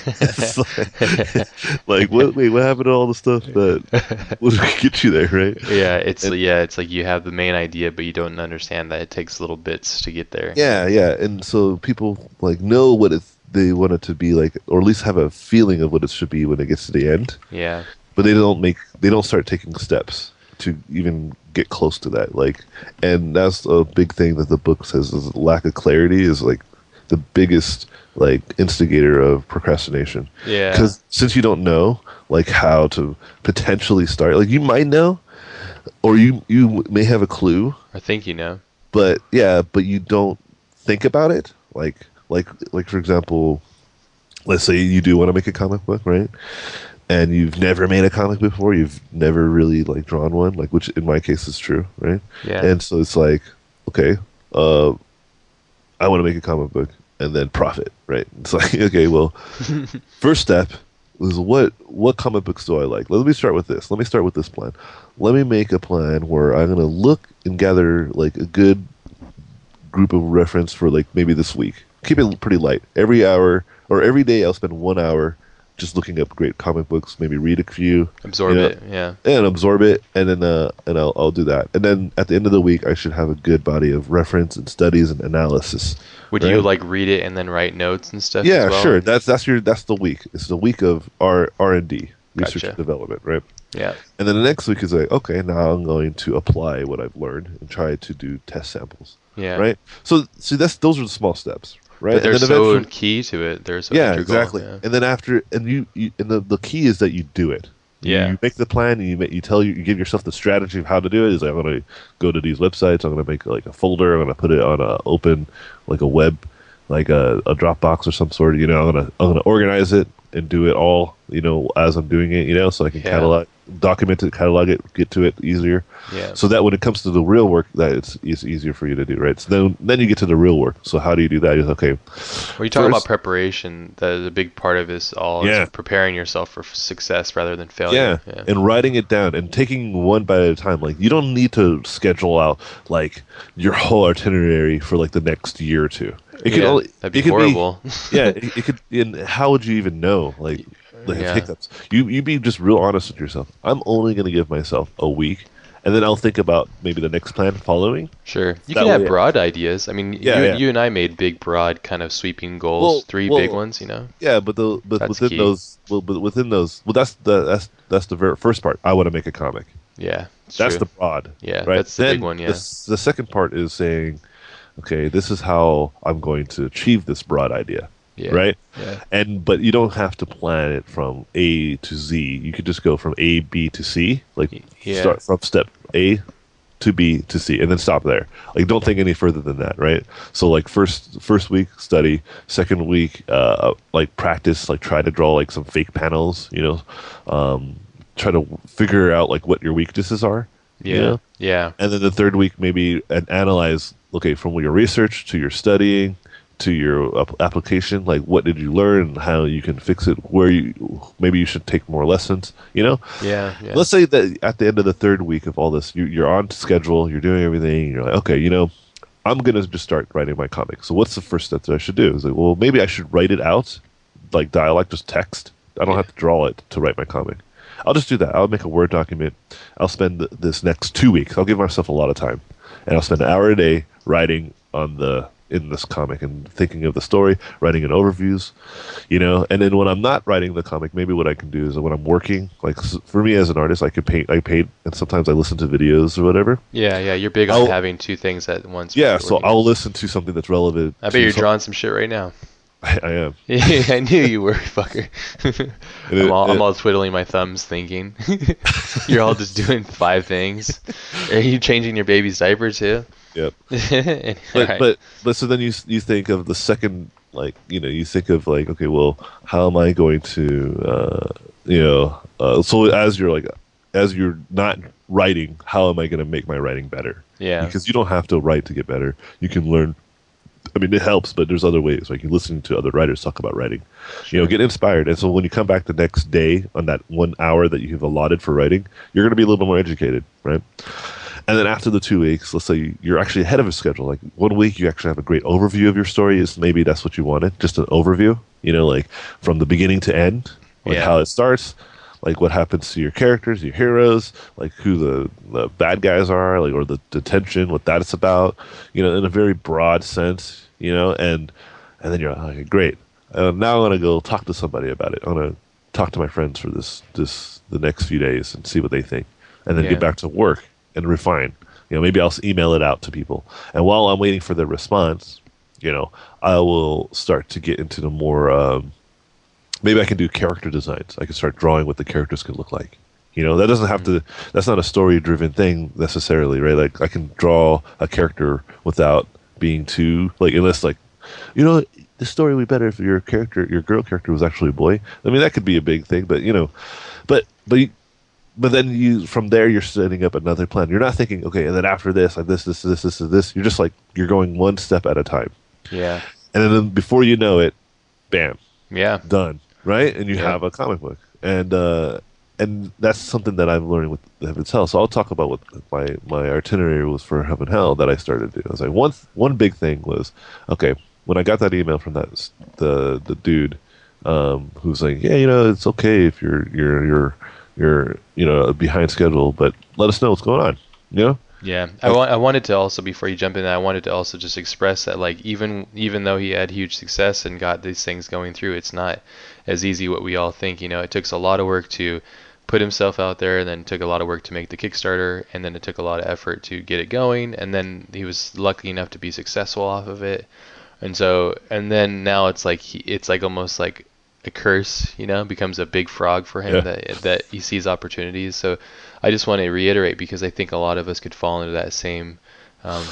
B: Like, like, what? Wait, what happened to all the stuff that would get you there, right?
A: yeah, it's
B: And-
A: yeah, it's like you have the main idea, but you don't understand that it takes little bits to get there.
B: Yeah, yeah, and so people like know what it's they want it to be like, or at least have a feeling of what it should be when it gets to the end.
A: Yeah.
B: But they don't make they don't start taking steps to even get close to that. Like, and that's a big thing that the book says is lack of clarity is like the biggest like instigator of procrastination.
A: Yeah.
B: Because since you don't know like how to potentially start, like you might know, or you you may have a clue,
A: I think you know.
B: but yeah, but you don't think about it. Like like like for example, let's say you do want to make a comic book, right? And you've never made a comic before, you've never really like drawn one, like which in my case is true, right?
A: Yeah.
B: And so it's like, okay, uh, I want to make a comic book and then profit, right? It's like, okay, well, first step is what what comic books do I like? Let me start with this. Let me start with this plan. Let me make a plan where I'm gonna look and gather like a good group of reference for like maybe this week. Keep it pretty light. Every hour or every day, I'll spend one hour just looking up great comic books. Maybe read a few
A: Absorb
B: yeah.
A: it. Yeah.
B: and absorb it, and then uh, and I'll I'll do that. And then at the end of the week, I should have a good body of reference and studies and analysis.
A: Would you like read it and then write notes and stuff?
B: Yeah,
A: well?
B: sure. That's that's your that's the week. It's the week of R R and D, research
A: Gotcha.
B: and development, right?
A: Yeah.
B: And then the next week is like, okay, now I'm going to apply what I've learned and try to do test samples,
A: Yeah.
B: right? So see, that's those are the small steps, right?
A: But they're so key to it. They're so
B: yeah, exactly.
A: yeah.
B: And then after, and you, you and the the key is that you do it.
A: Yeah.
B: You make the plan. And you make, you tell you, you give yourself the strategy of how to do it. Is like, I'm going to go to these websites. I'm going to make like a folder. I'm going to put it on a open, like a web, like a, a Dropbox or some sort. You know, I'm going to I'm going to organize it and do it all. You know, as I'm doing it. You know, so I can
A: Yeah.
B: catalog, document it, catalog it, get to it easier.
A: Yeah.
B: So that when it comes to the real work, that it's, it's easier for you to do, right? So then then you get to the real work. So how do you do that? Is okay.
A: When you talk about
B: First-
A: preparation, that a big part of this all
B: Yeah.
A: is preparing yourself for success rather than failure.
B: Yeah, and writing it down and taking one bite at a time. Like you don't need to schedule out like your whole itinerary for like the next year or two. It could
A: Yeah,
B: only
A: that'd be horrible.
B: yeah, it, it could. And how would you even know? Like, like
A: Yeah.
B: hiccups. You you be just real honest with yourself. I'm only going to give myself a week, and then I'll think about maybe the next plan following.
A: Sure. You
B: That
A: can have broad ideas. I mean,
B: Yeah,
A: you,
B: yeah.
A: you and I made big, broad, kind of sweeping goals.
B: Well-
A: three
B: well-
A: big ones, you know.
B: Yeah, but the but
A: That's
B: within
A: key.
B: those well, but within those well, that's the that's that's the very first part. I want to make a comic.
A: Yeah.
B: That's
A: true.
B: the broad.
A: Yeah,
B: right?
A: that's the
B: Then
A: big one, yeah.
B: The, the second part is saying, okay, this is how I'm going to achieve this broad idea,
A: yeah.
B: right?
A: Yeah.
B: And but you don't have to plan it from A to Z. You could just go from A, B to C, like
A: Yeah.
B: start from step A to B to C, and then stop there. Like don't think any further than that, right? So like first first week study, second week uh, like practice, like try to draw like some fake panels, you know, um, try to figure out like what your weaknesses are. You
A: Yeah.
B: know?
A: Yeah.
B: and then the third week maybe and analyze okay from your research to your studying to your ap- application like what did you learn how you can fix it where you maybe you should take more lessons you know
A: Yeah. Yeah.
B: let's say that at the end of the third week of all this you, you're on schedule you're doing everything you're like okay you know i'm gonna just start writing my comic so what's the first step that i should do is like well maybe i should write it out like dialect just text i don't
A: Yeah.
B: have to draw it to write my comic i'll just do that i'll make a word document i'll spend this next two weeks i'll give myself a lot of time and i'll spend an hour a day writing on the in this comic and thinking of the story writing in overviews you know and then when i'm not writing the comic maybe what i can do is when i'm working like for me as an artist i could paint i paint and sometimes i listen to videos or whatever
A: yeah. Yeah. You're big on
B: I'll-
A: having two things at once.
B: yeah so i'll listen to something that's relevant
A: I bet you're
B: some-
A: drawing some shit right now.
B: I, I am
A: I knew you were, fucker.
B: It-
A: I'm, all, I'm all twiddling my thumbs thinking. You're all just doing five things. Are you changing your baby's diaper too?
B: yep
A: And-
B: but
A: alright.
B: but but so then you you think of the second like you know you think of like okay well how am I going to uh, you know uh, so as you're like as you're not writing how am I going to make my writing better
A: yeah.
B: because you don't have to write to get better you can learn I mean it helps but there's other ways like you listen to other writers talk about writing you know get inspired and so when you come back the next day on that one hour that you have allotted for writing you're going to be a little bit more educated right and then after the two weeks, let's say you're actually ahead of a schedule. Like one week, you actually have a great overview of your story. Is maybe that's what you wanted, just an overview. You know, like from the beginning to end, like
A: Yeah.
B: how it starts, like what happens to your characters, your heroes, like who the, the bad guys are, like or the detention, what that is about. You know, in a very broad sense. You know, and and then you're like, okay, great. Uh, now I'm gonna go talk to somebody about it. I'm gonna talk to my friends for this this the next few days and see what they think, and then
A: Yeah.
B: get back to work and refine. You know, maybe I'll email it out to people, and while I'm waiting for their response, you know, I will start to get into the more. Um, maybe I can do character designs. I can start drawing what the characters could look like. You know, that doesn't have to. Mm-hmm. That's not a story-driven thing necessarily, right? Like I can draw a character without being too like unless like, you know, the story would be better if your character, your girl character, was actually a boy. I mean, that could be a big thing, but you know, but but you, but then you from there you're setting up another plan. You're not thinking, okay, and then after this, like this, this, this, this, this, this. You're just like you're going one step at a time,
A: Yeah.
B: and then before you know it, bam,
A: Yeah.
B: done, right? And you
A: Yeah.
B: have a comic book, and uh, and that's something that I'm learning with Heaven's Hell. So I'll talk about what my my itinerary was for Heaven Hell that I started to do. I was like, one one big thing was okay when I got that email from that the the dude um, who's like, yeah, you know, it's okay if you're you're you're you're you know behind schedule, but let us know what's going on. You know,
A: Yeah, I, wa- I wanted to also before you jump in, I wanted to also just express that like even even though he had huge success and got these things going through, it's not as easy what we all think. You know, it took a lot of work to put himself out there, and then it took a lot of work to make the Kickstarter, and then it took a lot of effort to get it going, and then he was lucky enough to be successful off of it, and so and then now it's like he, it's like almost like a curse, you know, becomes a big frog for him
B: Yeah.
A: that that he sees opportunities. So I just want to reiterate because I think a lot of us could fall into that same um,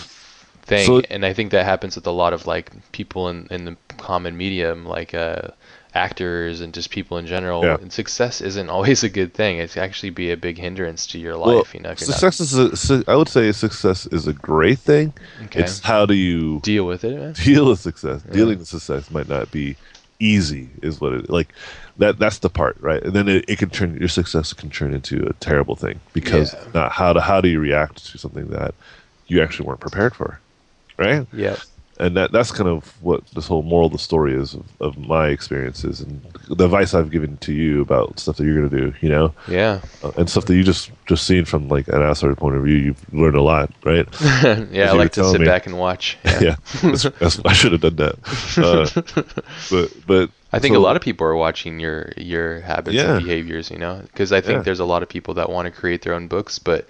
A: thing,
B: So-
A: and I think that happens with a lot of like people in in the common medium, like uh, actors and just people in general.
B: Yeah.
A: And success isn't always a good thing. It can actually be a big hindrance to your
B: well,
A: life. you know, if you're not
B: success is a, su- I would say success is a great thing.
A: Okay.
B: It's how do you
A: deal with it. Man.
B: deal with success.
A: Yeah.
B: Dealing with success might not be easy, is what it like. That that's the part, right? And then it, it can turn your success can turn into a terrible thing because
A: Yeah.
B: not how to how do you react to something that you actually weren't prepared for, right?
A: Yep.
B: And that that's kind of what this whole moral of the story is of, of my experiences and the advice I've given to you about stuff that you're gonna do, you know,
A: Yeah.
B: uh, and stuff that you just just seen from like an outsider point of view. You've learned a lot, right?
A: yeah, I like to sit
B: me.
A: back and watch.
B: yeah, that's, that's, I should have done that. Uh, but but
A: I think
B: so-
A: a lot of people are watching your your habits
B: Yeah.
A: and behaviors, you know, because I think
B: Yeah.
A: there's a lot of people that want to create their own books, but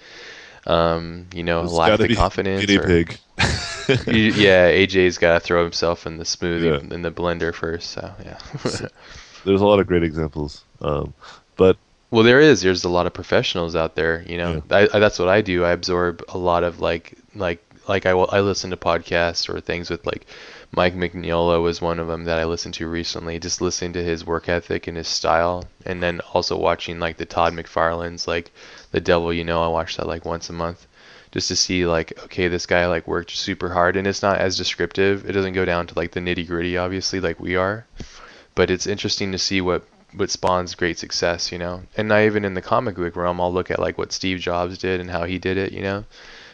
A: um, you know,
B: It's
A: lack the confidence.
B: guinea
A: or-
B: pig.
A: Yeah, AJ's got to throw himself in the smoothie
B: Yeah.
A: in the blender first. So yeah.
B: There's a lot of great examples, um, but
A: Well, there is. There's a lot of professionals out there. You know, I, I, that's what I do. I absorb a lot of like, like, like I, will- I listen to podcasts or things with like Mike Mignola was one of them that I listened to recently. Just listening to his work ethic and his style, and then also watching like the Todd McFarlane's like The Devil You Know. I watch that like once a month, just to see like, okay, this guy like worked super hard, and it's not as descriptive. It doesn't go down to like the nitty gritty, obviously, like we are but it's interesting to see what what spawns great success, you know. And not even in the comic book realm, I'll look at like what Steve Jobs did and how he did it, you know,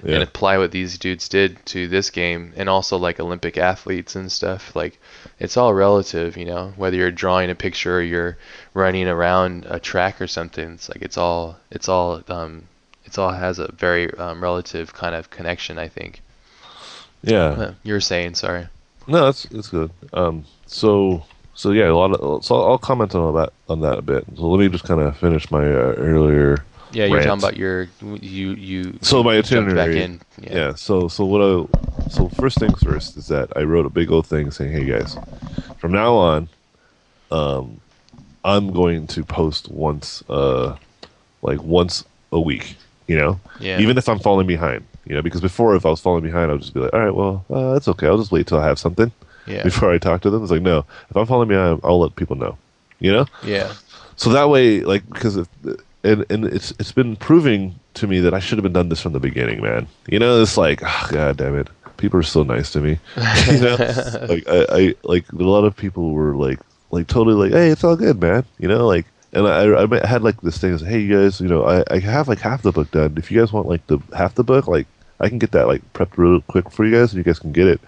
B: yeah,
A: and apply what these dudes did to this game, and also like Olympic athletes and stuff. Like, it's all relative, you know. Whether you're drawing a picture or you're running around a track or something, it's like it's all it's all um it's all has a very um, relative kind of connection, I think.
B: yeah.
A: Uh, You were saying, sorry.
B: No, that's that's good. Um, so so yeah, a lot of so I'll comment on that on that a bit. So let me just kind of finish my uh, earlier.
A: Yeah, you're
B: Rant.
A: talking about your you you.
B: So my itinerary.
A: in.
B: Yeah. So so what I so first things first is that I wrote a big old thing saying, hey guys, from now on, um, I'm going to post once uh like once a week. You know,
A: Yeah.
B: even if I'm falling behind. You know, because before if I was falling behind, I would just be like, all right, well, uh, that's okay. I'll just wait till I have something.
A: Yeah.
B: before I talk to them. It's like, no, if I'm falling behind, I'll let people know. You know,
A: Yeah.
B: so that way, like, because if, and and it's it's been proving to me that I should have been done this from the beginning, man. You know, it's like, oh, god damn it, people are so nice to me. you know, like I, I like a lot of people were like like totally like, hey, it's all good, man. You know, like and I, I had like this thing. Is, hey, you guys, you know, I, I have like half the book done. If you guys want like the half the book, like I can get that like prepped real quick for you guys, and you guys can get it.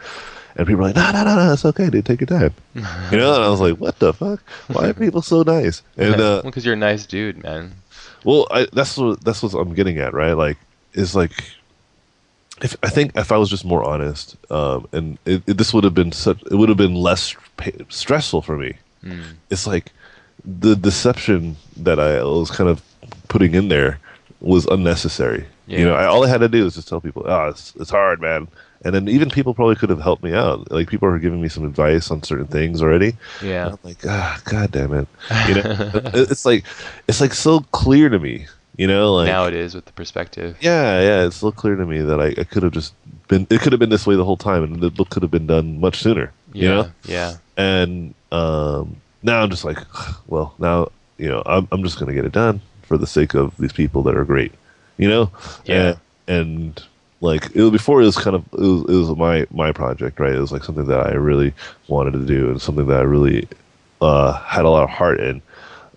B: And people are like, no, no, no, no, it's okay, dude. Take your time. You know, and I was like, what the fuck? Why are people so nice? And uh,
A: because you're a nice dude, man.
B: well, I, that's what that's what I'm getting at, right? Like, is like, if I think if I was just more honest, um, and it, it, this would have been such, it would have been less pa stressful for me.
A: Mm.
B: It's like the deception that I was kind of putting in there was unnecessary.
A: Yeah.
B: You know, I, all I had to do was just tell people, "Oh, it's, it's hard, man." And then even people probably could have helped me out. Like people are giving me some advice on certain things already.
A: Yeah.
B: I'm like, ah, god damn it. You know, it's like it's like so clear to me. You know, like
A: now it is with the perspective.
B: yeah, yeah, it's so clear to me that I, I could have just been. It could have been this way the whole time, and the book could have been done much sooner.
A: Yeah.
B: You know,
A: Yeah.
B: and um, now I'm just like, well, now you know, I'm I'm just gonna get it done for the sake of these people that are great. You know,
A: Yeah.
B: and, and like it was before it was kind of it was, it was my my project, right? It was like something that I really wanted to do and something that I really uh, had a lot of heart in.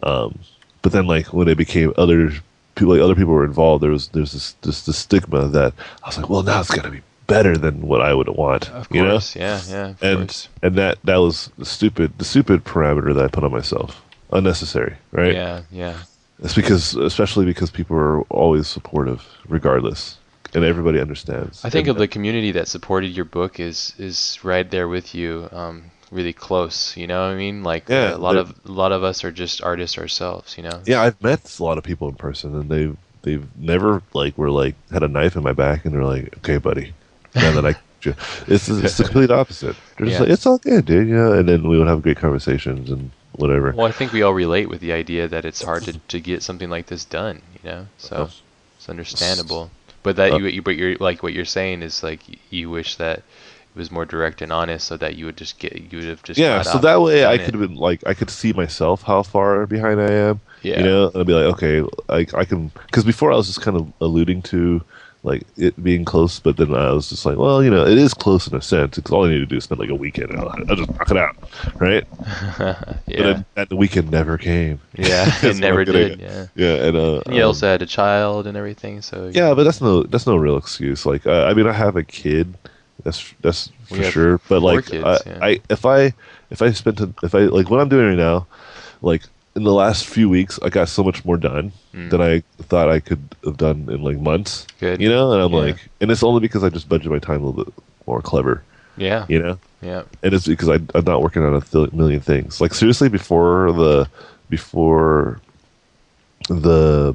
B: Um, but then like when it became other people, like other people were involved, there was there's this this, this stigma that I was like, well, now it's gonna be better than what I would want,
A: Of
B: you know?
A: Yeah. Yeah.
B: And
A: course.
B: and that that was the stupid the stupid parameter that I put on myself, unnecessary, right?
A: Yeah. Yeah.
B: It's because especially because people are always supportive, regardless, and everybody understands.
A: I think
B: And-
A: of the community that supported your book is is right there with you, um, really close. You know what I mean? Like
B: Yeah,
A: a lot of a lot of us are just artists ourselves. You know?
B: yeah, I've met a lot of people in person, and they've they've never like were like had a knife in my back, and they're like, "Okay, buddy," and then I. It's, it's the complete opposite. They're just
A: Yeah.
B: like, it's all good, dude. Yeah, and then we would have great conversations and whatever.
A: Well, I think we all relate with the idea that it's hard to, to get something like this done. You know, so it's understandable. But that
B: Uh,
A: you, you but you're like what you're saying is like you wish that it was more direct and honest, so that you would just get you would have just
B: yeah, so that way I could have been like I could see myself how far behind I am.
A: Yeah.
B: You know, and I'd be like, okay, I I can because before I was just kind of alluding to like it being close, but then I was just like, well, you know, it is close in a sense because all I need to do is spend like a weekend and I'll, I'll just knock it out, right? But
A: yeah.
B: then that weekend never came.
A: Yeah, it never did. Yeah.
B: Yeah, and uh,
A: And you
B: um,
A: also had a child and everything, so
B: yeah, but that's no that's no real excuse. Like, uh, I mean, I have a kid. That's that's for sure. But like,
A: kids,
B: I,
A: yeah.
B: I if I if I spent a, if I like what I'm doing right now, like in the last few weeks, I got so much more done
A: Mm.
B: than I thought I could have done in like months.
A: Good.
B: You know, and I'm
A: Yeah.
B: like, and it's only because I just budget my time a little bit more clever.
A: Yeah.
B: You know,
A: Yeah.
B: and it's because I, I'm not working on a th- million things. Like seriously, before the before the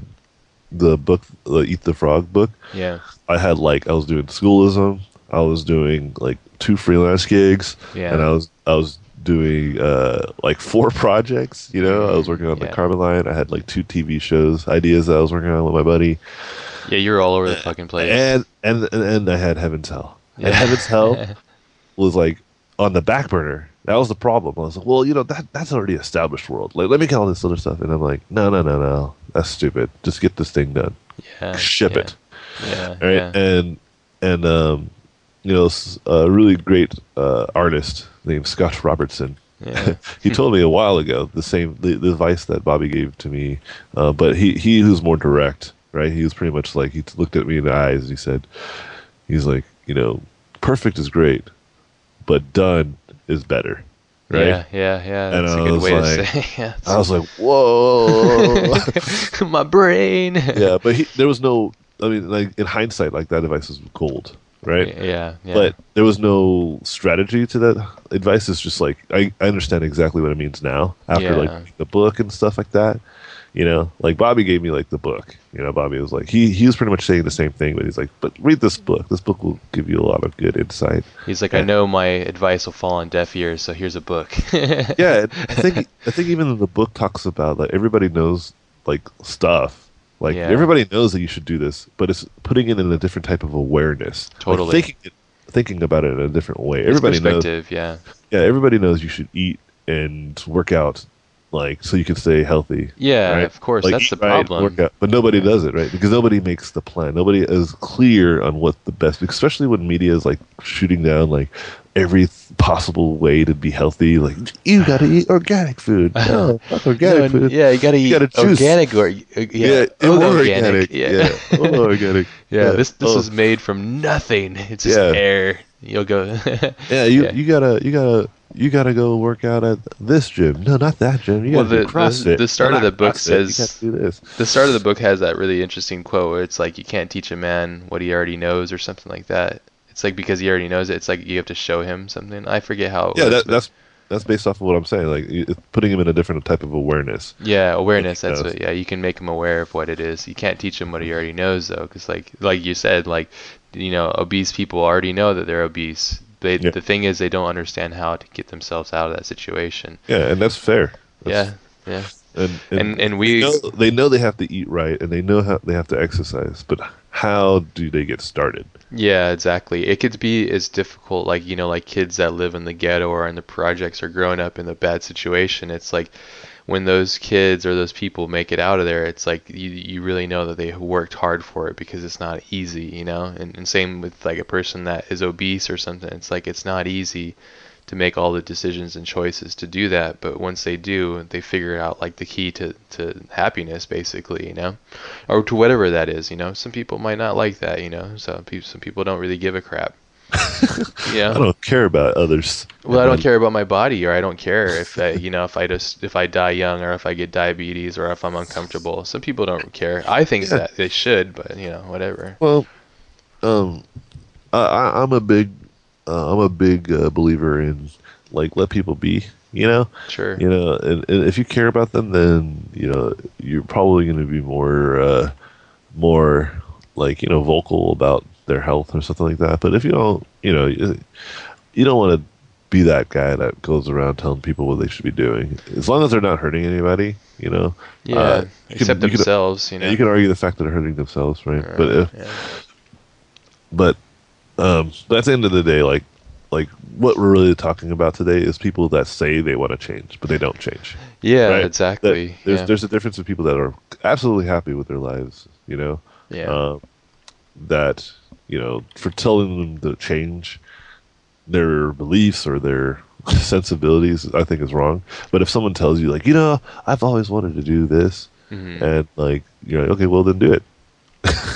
B: the book, the Eat the Frog book,
A: Yeah.
B: I had like I was doing schoolism, I was doing like two freelance gigs,
A: Yeah.
B: and I was I was doing uh like four projects. You know, I was working on
A: Yeah.
B: the Carmen line. I had like two TV shows ideas that I was working on with my buddy,
A: Yeah, you're all over the fucking place.
B: and and and, and I had Heaven's Hell. And Heaven's Hell was like on the back burner. That was the problem. I was like, well, you know, that that's already established world. Like, let me get all this other stuff, and I'm like, no, no, no, no, that's stupid. Just get this thing done.
A: yeah.
B: Ship
A: yeah.
B: it.
A: Yeah.
B: right?
A: Yeah.
B: And and um, you know, a really great uh, artist named Scott Robertson.
A: Yeah.
B: he told me a while ago the same the, the advice that Bobby gave to me, uh, but he he was more direct, right? He was pretty much like he looked at me in the eyes and he said, he's like, you know, perfect is great, but done is better, right?
A: Yeah, yeah, yeah.
B: And
A: That's a
B: I
A: good
B: was
A: way to
B: like-
A: say. Yeah,
B: I was like, whoa.
A: my brain.
B: yeah, but he, there was no. I mean, like in hindsight, like that advice was gold, right?
A: Yeah, yeah.
B: but there was no strategy to that advice. It's just like I, I understand exactly what it means now after
A: Yeah.
B: like the book and stuff like that. You know, like Bobby gave me like the book. You know, Bobby was like he he was pretty much saying the same thing, but he's like, but read this book. This book will give you a lot of good insight.
A: He's like, I know my advice will fall on deaf ears, so here's a book.
B: Yeah, I think I think even the book talks about like everybody knows like stuff. Like
A: Yeah.
B: everybody knows that you should do this, but it's putting it in a different type of awareness. Like,
A: Totally.
B: thinking it, thinking about it in a different way. Everybody knows
A: yeah.
B: yeah, everybody knows you should eat and work out like so you can stay healthy.
A: Yeah,
B: right?
A: of course.
B: Like,
A: that's the
B: right,
A: problem.
B: But nobody
A: Yeah.
B: does it, right? Because nobody makes the plan. Nobody is clear on what the best, especially when media is like shooting down like every possible way to be healthy. Like you got to eat organic food. No, not organic
A: No,
B: food.
A: yeah, you gotta eat
B: gotta
A: organic or uh, yeah,
B: Yeah,
A: oh,
B: organic.
A: Yeah,
B: Yeah, organic.
A: Yeah, this this
B: oh.
A: is made from nothing. It's just
B: Yeah.
A: air. You'll go.
B: Yeah, you
A: Yeah.
B: you gotta you gotta you gotta go work out at this gym. No, not that gym. You
A: Well, the- the- the start
B: No,
A: of the book
B: CrossFit.
A: Says-
B: gotta do this.
A: the start of the book has that really interesting quote where it's like you can't teach a man what he already knows or something like that. It's like because he already knows it, it's like you have to show him something. I forget how. It
B: Yeah,
A: was,
B: that, that's that's based off of what I'm saying. Like putting him in a different type of awareness.
A: Yeah, awareness. That's
B: knows.
A: what. Yeah, you can make him aware of what it is. You can't teach him what he already knows though, because like like you said, like you know, obese people already know that they're obese. They,
B: Yeah.
A: The thing is, they don't understand how to get themselves out of that situation.
B: Yeah, and that's fair.
A: Yeah,
B: That's-
A: yeah.
B: and and,
A: And and
B: they
A: we
B: know, they know they have to eat right, and they know how they have to exercise. But how do they get started?
A: Yeah, exactly. It could be as difficult, like, you know, like kids that live in the ghetto or in the projects or growing up in a bad situation. It's like when those kids or those people make it out of there, it's like you, you really know that they worked hard for it because it's not easy, you know? And, and same with like a person that is obese or something. It's like it's not easy to make all the decisions and choices to do that. But once they do, they figure out like the key to, to happiness, basically, you know? or to whatever that is. You know, some people might not like that. You know, so some people don't really give a crap. yeah.
B: I don't care about others.
A: Well, I don't care about my body, or I don't care if I, you know if I just if I die young, or if I get diabetes, or if I'm uncomfortable. Some people don't care. I think
B: Yeah.
A: that they should, but you know, whatever.
B: Well, um, I, I, I'm a big, uh, I'm a big uh, believer in like let people be. You know,
A: Sure.
B: you know, and, and if you care about them, then you know you're probably going to be more, uh, more like you know vocal about their health or something like that. But if you don't, you know, you, don't want to be that guy that goes around telling people what they should be doing. As long as they're not hurting anybody, you know.
A: Yeah.
B: uh, you can-
A: except
B: you can-
A: themselves, you know.
B: You can argue the fact that they're hurting themselves, right?
A: Uh,
B: but if,
A: yeah.
B: but um, but at the end of the day, like like what we're really talking about today is people that say they want to change, but they don't change.
A: yeah,
B: right? That-
A: exactly.
B: there's
A: yeah.
B: there's a difference of people that are absolutely happy with their lives, you know.
A: yeah.
B: Um, that you know, for telling them to change their beliefs or their sensibilities, I think is wrong. But if someone tells you, like, you know, I've always wanted to do this,
A: Mhm.
B: and like you're like, okay, well then do it.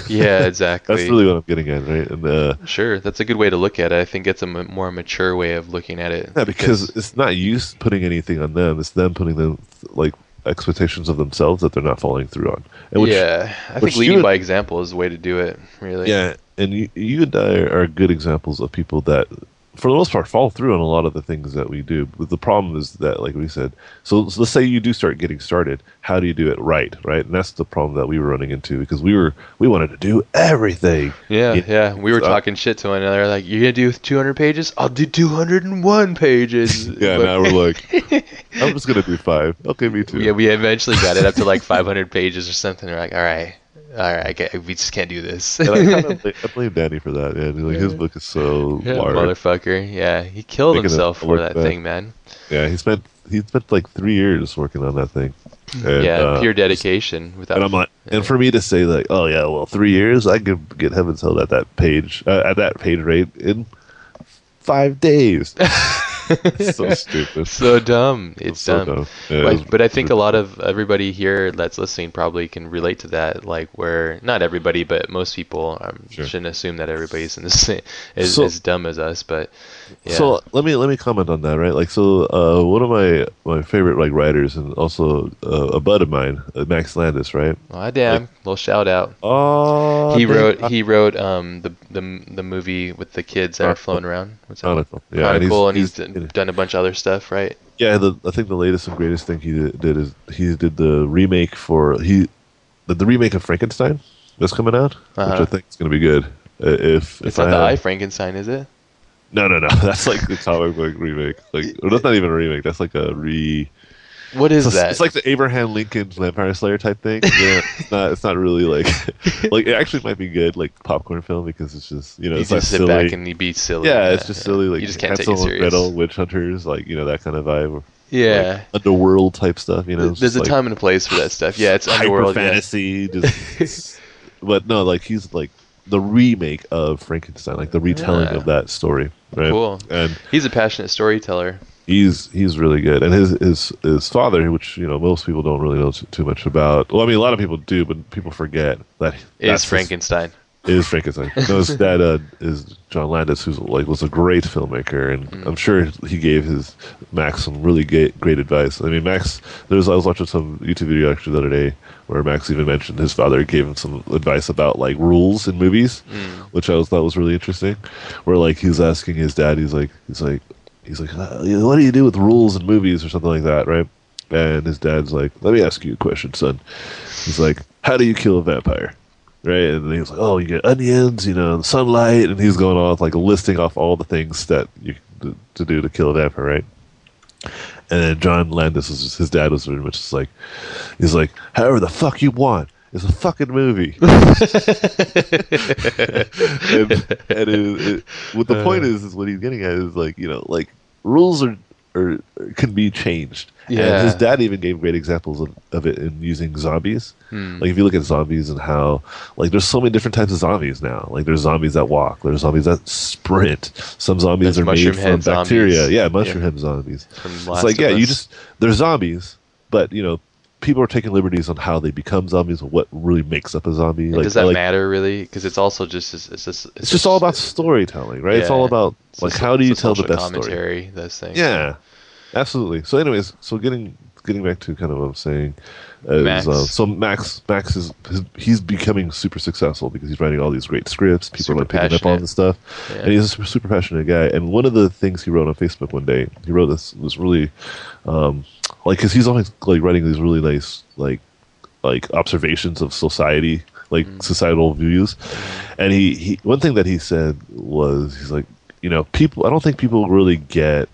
A: yeah, exactly.
B: That's really what I'm getting at, right? And uh,
A: Sure, that's a good way to look at it. I think it's a m- more mature way of looking at it.
B: yeah, because it's not you putting anything on them; it's them putting them like expectations of themselves that they're not following through on. And which,
A: yeah, I think leading
B: you-
A: by example is the way to do it. Really.
B: yeah, and you, you and I are good examples of people that, for the most part, follow through on a lot of the things that we do. But the problem is that, like we said, so, so let's say you do start getting started. How do you do it right? Right, and that's the problem that we were running into because we were we wanted to do everything.
A: Yeah,
B: Yeah.
A: yeah. We were
B: So-
A: talking shit to one another. Like, you're gonna do 200 pages? I'll do 201 pages.
B: Yeah,
A: But-
B: now we're like, I'm just gonna do five. Okay, me too.
A: yeah, we eventually got it up to like 500 pages or something. We're like, all right, all right, we just can't do this.
B: I kind of blame, I blame Danny for that. Man, like his book is so
A: Yeah,
B: large.
A: motherfucker. Yeah, he killed
B: Making
A: himself for that
B: back.
A: thing, man.
B: Yeah, he spent he spent like three years working on that thing. And,
A: yeah,
B: uh,
A: pure dedication. Without.
B: And I'm like, and for me to say like, oh yeah, well, three years, I could get Heaven's Hell at that page uh, at that page rate in five days. so stupid.
A: so dumb. It's
B: so
A: dumb.
B: dumb. Yeah,
A: But, but I think a lot of everybody here that's listening probably can relate to that. Like where not everybody, but most people um,
B: Sure.
A: shouldn't assume that everybody's in the same is
B: So-
A: as dumb as us. But yeah,
B: So let me let me comment on that, right? Like, so uh, one of my my favorite like writers and also uh, a bud of mine, uh, Max Landis, right?
A: ah, damn, little shout out.
B: Oh,
A: he wrote he wrote um the the the movie with the kids that are
B: Chronicle.
A: floating around. What's that?
B: Chronicle. Yeah, and he's-
A: and he's,
B: he's-
A: done- a bunch of other stuff, right?
B: Yeah, the, I think the latest and greatest thing he did, is he did the remake for he the, the remake of Frankenstein that's coming out, which
A: Uh-huh.
B: I think is going to be good. Uh, if
A: It's
B: if
A: not
B: I
A: the I Frankenstein, is it?
B: No no no that's like the comic book remake like or that's not even a remake that's like a re
A: What is
B: it's,
A: that?
B: it's like the Abraham Lincoln Vampire Slayer type thing yeah it's not it's not really like like it actually might be good like popcorn film because it's just you know
A: you
B: it's
A: just sit
B: silly
A: back and you be silly.
B: yeah, it's just silly like
A: you just can't take it
B: Hansel
A: serious.
B: Gretel witch hunters like you know that kind of vibe
A: Yeah.
B: underworld type stuff. You know,
A: There's a
B: like
A: time and a place for that stuff. Yeah, it's underworld. Yeah.
B: fantasy. Just, but no, like he's like the remake of Frankenstein, like the retelling
A: Yeah.
B: of ah. that story. Right?
A: Cool.
B: And
A: He's a passionate storyteller.
B: he's he's really good. And his his his father, which you know most people don't really know too, much about. Well, I mean, a lot of people do, but people forget that
A: Is
B: that's his-
A: Frankenstein.
B: is Frankenstein. No, his dad uh, is John Landis, who's like was a great filmmaker, and
A: Mm.
B: I'm sure he gave his Max some really great, great advice. I mean, Max, there's I was watching some YouTube video actually the other day where Max even mentioned his father gave him some advice about like rules in movies,
A: Mm.
B: which I was thought was really interesting. Where like he's asking his dad, he's like, he's like, he's like, uh, what do you do with rules in movies or something like that, right? And his dad's like, let me ask you a question, son. He's like, how do you kill a vampire? right? And he was like, "Oh, you get onions, you know, sunlight," and he's going off like listing off all the things that you to, to do to kill a vampire, right? And then John Landis was just, his dad was very much just like, he's like, "However the fuck you want." It's a fucking movie. and and it, it, what the point uh. is, is what he's getting at is like, you know, like rules are, are can be changed.
A: Yeah.
B: And his dad even gave great examples of, of it in using zombies.
A: Hmm.
B: Like if you look at zombies and how like there's so many different types of zombies now. Like there's zombies that walk, there's zombies that sprint. Some zombies
A: There's
B: are made from bacteria.
A: zombies.
B: Yeah, mushroom
A: Yeah.
B: head zombies. It's like yeah, you just they're zombies, but you know people are taking liberties on how they become zombies and what really makes up a zombie. Like,
A: does that
B: like,
A: matter really? Because it's also just it's, it's just
B: It's just all about storytelling, right? It's all about
A: it's
B: like how do you tell the best story.
A: commentary? Those things.
B: Yeah, absolutely. So, anyways, so getting getting back to kind of what I'm saying is
A: Max.
B: Uh, so Max Max is he's becoming super successful because he's writing all these great scripts. People
A: Super
B: are like picking up on
A: passionate.
B: this stuff,
A: Yeah.
B: and he's a super, super passionate guy. And one of the things he wrote on Facebook one day, he wrote this was really um, like because he's always like writing these really nice like like observations of society like
A: Mm.
B: societal views and he, he one thing that he said was he's like you know people i don't think people really get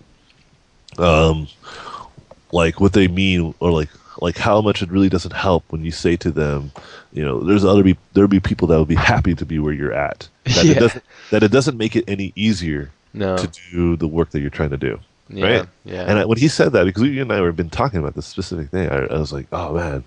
B: um like what they mean or like like how much it really doesn't help when you say to them you know there's other be there'll be people that will be happy to be where you're at that
A: Yeah.
B: it doesn't that it doesn't make it any easier
A: No.
B: to do the work that you're trying to do
A: yeah.
B: right?
A: Yeah.
B: and I, when he said that, because you and I have been talking about this specific thing, I, I was like, oh man,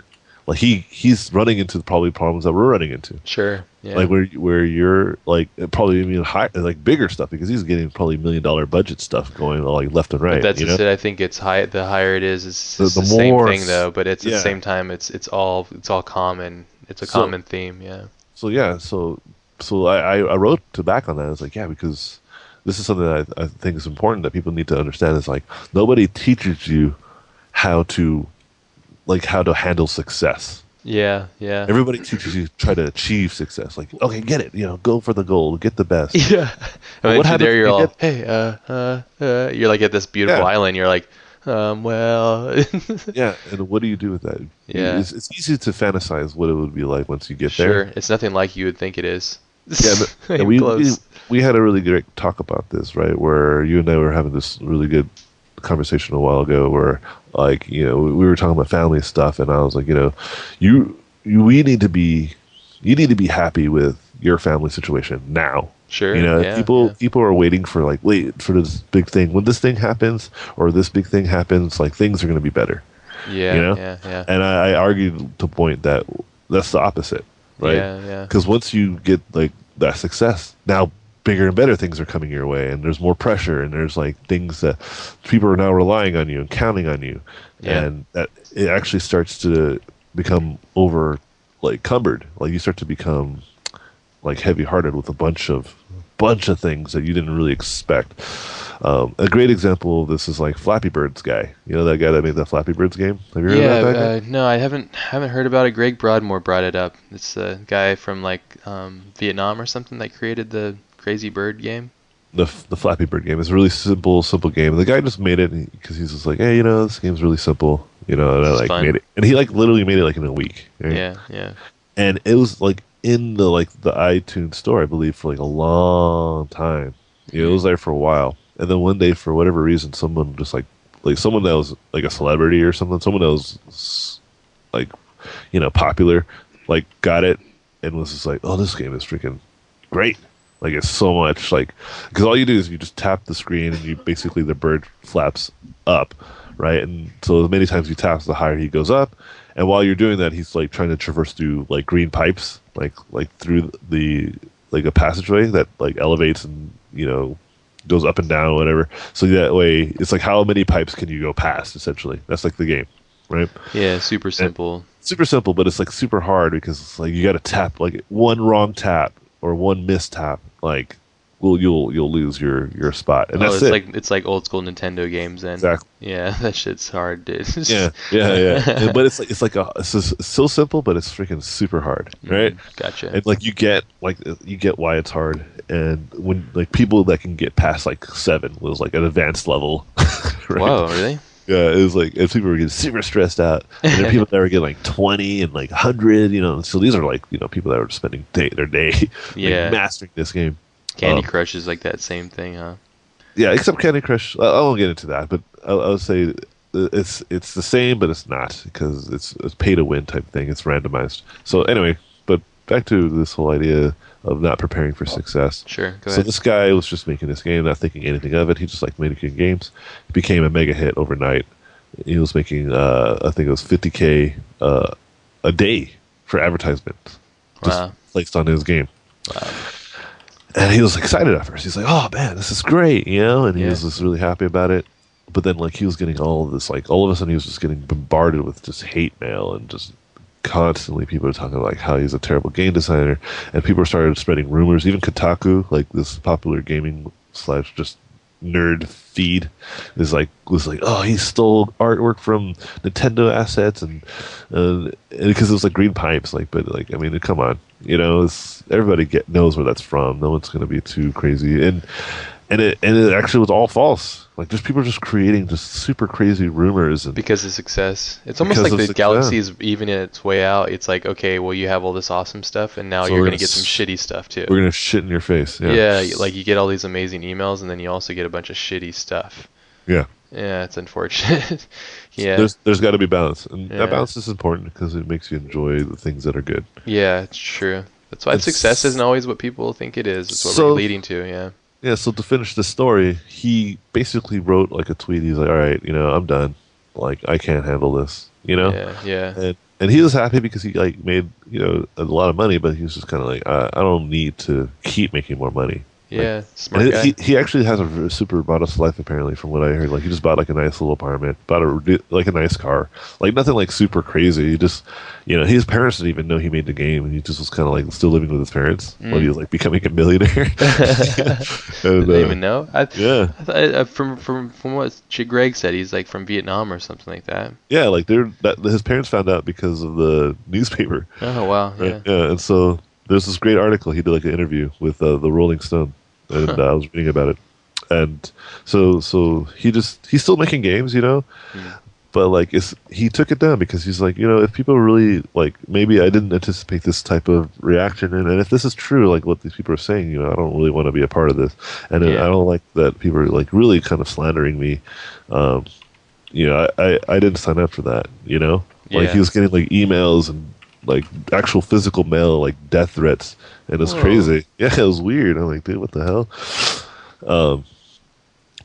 B: like he he's running into probably problems that we're running into,
A: sure. Yeah.
B: like where where you're like probably even high, like bigger stuff because he's getting probably million dollar budget stuff going like left and right.
A: But that's
B: you
A: just
B: know?
A: it. I think it's high. The higher it is, it's,
B: The- the
A: the, same
B: more
A: thing though. But it's at the same time, it's it's all it's all common. It's a
B: So-
A: common theme. Yeah.
B: So yeah, so so I, I I wrote to back on that. I was like, yeah, because this is something that I, I think is important that people need to understand. Is like nobody teaches you how to like how to handle success.
A: Yeah. Yeah.
B: Everybody teaches you to try to achieve success. Like, okay, get it. You know, go for the goal, get the best.
A: Yeah.
B: But
A: And
B: what happens
A: there, you're
B: you
A: all,
B: get-
A: hey, uh, uh, uh, you're like at this beautiful
B: Yeah.
A: island. You're like, um, well,
B: Yeah, and what do you do with that?
A: Yeah.
B: it's, it's easy to fantasize what it would be like once you get
A: sure,
B: there.
A: it's nothing like you would think it is.
B: Yeah, but and we, we we had a really great talk about this, right? Where you and I were having this really good conversation a while ago, where like you know we we were talking about family stuff, and I was like, you know, you, you we need to be, you need to be happy with your family situation now.
A: Sure.
B: You know,
A: yeah,
B: people
A: yeah.
B: people are waiting for like wait for this big thing. When this thing happens or this big thing happens, like things are going to be better.
A: Yeah.
B: you know?
A: Yeah. Yeah.
B: And I, I argued to point that that's the opposite, right?
A: Yeah. Yeah.
B: Because once you get like that success, now bigger and better things are coming your way, and there's more pressure, and there's like things that people are now relying on you and counting on you,
A: Yeah.
B: and that it actually starts to become over like cumbered. Like you start to become like heavy hearted with a bunch of bunch of things that you didn't really expect. Um, a great example of this is like Flappy Birds guy. You know that guy that made the Flappy Birds game. Have you heard
A: Yeah,
B: about that guy?
A: uh, no, I haven't haven't heard about it. Greg Broadmore brought it up. It's the guy from like um, Vietnam or something that created the Crazy Bird game.
B: the the Flappy Bird game. It's a really simple, simple game. And the guy just made it because he's just like, hey, you know, this game's really simple, you know. And I like
A: fun.
B: made it, and he like literally made it like in a week. right?
A: Yeah, yeah.
B: And it was like in the like the iTunes store, I believe, for like a long time. Know, it was there for a while, and then one day, for whatever reason, someone just like like someone that was like a celebrity or something, someone that was like you know popular, like got it and was just like, oh, this game is freaking great. Like it's so much like because all you do is you just tap the screen and you basically the bird flaps up, right? And so the many times you tap, the higher he goes up. And while you're doing that, he's like trying to traverse through like green pipes, like like through the like a passageway that like elevates and you know goes up and down or whatever. So that way, it's like how many pipes can you go past? Essentially, that's like the game, right?
A: Yeah, super simple.
B: super simple, but it's like super hard because it's like you got to tap like one wrong tap or one mistap, like well you'll you'll lose your your spot, and
A: oh,
B: that's
A: it's
B: it.
A: like it's like old school Nintendo games then.
B: exactly.
A: Yeah, that shit's hard, dude.
B: Yeah, yeah, yeah. But it's like it's like a it's, so simple, but it's freaking super hard, right?
A: Mm, Gotcha.
B: And like you get like you get why it's hard, and when like people that can get past like seven was like an advanced level. right?
A: Whoa, really?
B: Yeah, it was like, and people were getting super stressed out. And there are people that were getting like 20 and like 100, you know. So these are like, you know, people that were spending day, their day like,
A: Yeah.
B: mastering this game.
A: Candy
B: um,
A: Crush is like that same thing, huh?
B: Yeah, except Candy Crush. I, I won't get into that, but I, I would say it's it's the same, but it's not because it's it's pay to win type thing. It's randomized. So anyway, but back to this whole idea of not preparing for success.
A: Sure.
B: So this guy was just making this game, not thinking anything of it. He just like making games. It became a mega hit overnight. He was making, uh, I think it was 50k uh, a day for advertisements, just
A: Wow.
B: placed on his game.
A: Wow.
B: And he was excited at first. He's like, "Oh man, this is great," you know, and he
A: Yeah.
B: was just really happy about it. But then, like, he was getting all of this, like, all of a sudden, he was just getting bombarded with just hate mail and just constantly people are talking about like how he's a terrible game designer, and people started spreading rumors. Even Kotaku, like this popular gaming slash just nerd feed, is like was like, oh, he stole artwork from Nintendo assets, and uh, because it was like green pipes, like, but like, I mean, come on, you know, everybody get knows where that's from. No one's gonna be too crazy, and and it and it actually was all false. Like, just people are just creating just super crazy rumors and
A: Because of success. It's almost like the
B: success.
A: galaxy is even in its way out. It's like, okay, well, you have all this awesome stuff, and now
B: So
A: you're going to
B: gonna
A: get some
B: s-
A: shitty stuff, too.
B: we're gonna shit in your face. Yeah,
A: yeah. like you get all these amazing emails, and then you also get a bunch of shitty stuff.
B: yeah.
A: Yeah, it's unfortunate. yeah.
B: There's there's got to be balance, and
A: Yeah.
B: that balance is important because it makes you enjoy the things that are good.
A: Yeah, it's true. That's why
B: It's-
A: success isn't always what people think it is. It's what
B: So-
A: we're leading to, yeah.
B: Yeah. So to finish the story, he basically wrote like a tweet. He's like, "All right, you know, I'm done. Like, I can't handle this." You know.
A: Yeah, yeah.
B: And and he was happy because he like made you know a lot of money, but he was just kind of like, I, I don't need to keep making more money.
A: Yeah, smart guy.
B: he, he actually has a super modest life apparently, from what I heard. Like he just bought like a nice little apartment, bought a like a nice car, like nothing like super crazy. He just, you know, his parents didn't even know he made the game, and he just was kind of like still living with his parents when he
A: Mm.
B: was like becoming a millionaire. and,
A: Didn't
B: uh,
A: even know. I,
B: Yeah,
A: I uh, from from from what Greg said, he's like from Vietnam or something like that.
B: yeah, like they're that his parents found out because of the newspaper.
A: Oh wow, yeah.
B: Right? Yeah, and so there's this great article. He did like an interview with uh, the Rolling Stone, and
A: Huh.
B: uh, I was reading about it. And so, so he just he's still making games, you know,
A: Mm.
B: but like it's he took it down because he's like, you know, if people really like, maybe I didn't anticipate this type of reaction, and, and if this is true, like what these people are saying, you know, I don't really want to be a part of this, and
A: Yeah.
B: I don't like that people are like really kind of slandering me. Um, you know, I, I, I didn't sign up for that, you know, like
A: Yeah.
B: he was getting like emails and like actual physical mail, like death threats, and it's
A: Whoa.
B: crazy. Yeah, it was weird. I'm like, dude, what the hell? Um,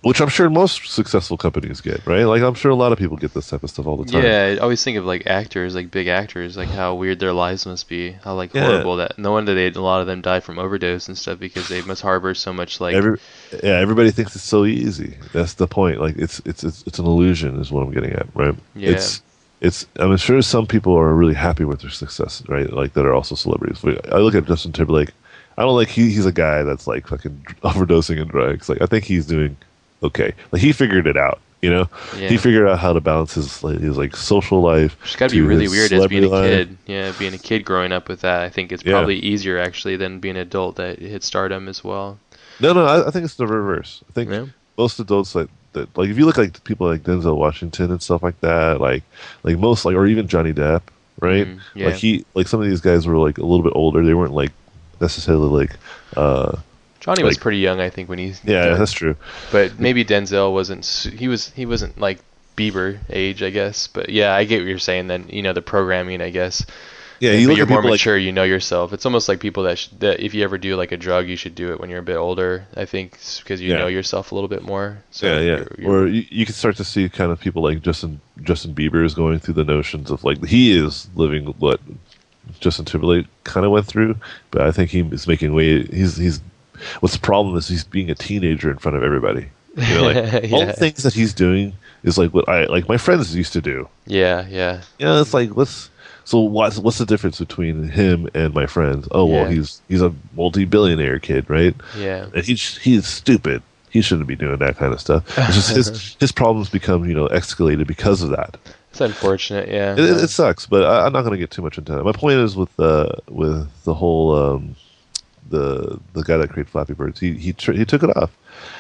B: which I'm sure most successful companies get, right? Like I'm sure a lot of people get this type of stuff all the time.
A: Yeah, I always think of like actors, like big actors, like how weird their lives must be. How like
B: Yeah.
A: horrible that. No wonder they a lot of them die from overdose and stuff because they must harbor so much like.
B: Every, yeah, everybody thinks it's so easy. That's the point. Like it's it's it's, it's an illusion, is what I'm getting at, right?
A: Yeah.
B: It's it's. I'm sure some people are really happy with their success, right? Like that are also celebrities. I look at Justin Timberlake. I don't like he, he's a guy that's like fucking overdosing in drugs. Like I think he's doing okay. Like he figured it out. You know,
A: yeah.
B: he figured out how to balance his like, his like social life.
A: It's got to be really weird as being a
B: celebrity life.
A: kid. Yeah, being a kid growing up with that. I think it's
B: Yeah.
A: probably easier actually than being an adult that hit stardom as well.
B: No, no, I, I think it's the reverse. I think
A: Yeah.
B: most adults like that like if you look like people like Denzel Washington and stuff like that, like like most like or even Johnny Depp, right?
A: Mhm, yeah.
B: Like he like some of these guys were like a little bit older. They weren't like necessarily like uh
A: Johnny was pretty young, I think, when he.
B: yeah, that's true.
A: But maybe Denzel wasn't. He was. He wasn't like Bieber age, I guess. But yeah, I get what you're saying. Then you know the programming, I guess.
B: Yeah, you look
A: you're
B: at
A: more
B: people like
A: mature. you know yourself. It's almost like people that sh- that if you ever do like a drug, you should do it when you're a bit older. I think because you
B: Yeah.
A: know yourself a little bit more. So
B: yeah, yeah.
A: you're- you're-
B: Or you, you can start to see kind of people like Justin Justin Bieber is going through the notions of like he is living what Justin Timberlake kind of went through, but I think he is making way. He's he's what's the problem is he's being a teenager in front of everybody. You know, like all
A: Yeah.
B: the things that he's doing is like what I like my friends used to do.
A: yeah, yeah,
B: You know, it's like what's so what's what's the difference between him and my friends? Oh well, he's he's a multi-billionaire kid, right?
A: yeah.
B: and he's he's stupid. He shouldn't be doing that kind of stuff. It's just his his problems become you know escalated because of that.
A: It's unfortunate. Yeah.
B: It, it, it sucks, but I, I'm not going to get too much into that. My point is with uh with the whole um the the guy that created Flappy Birds. He he tr- he took it off,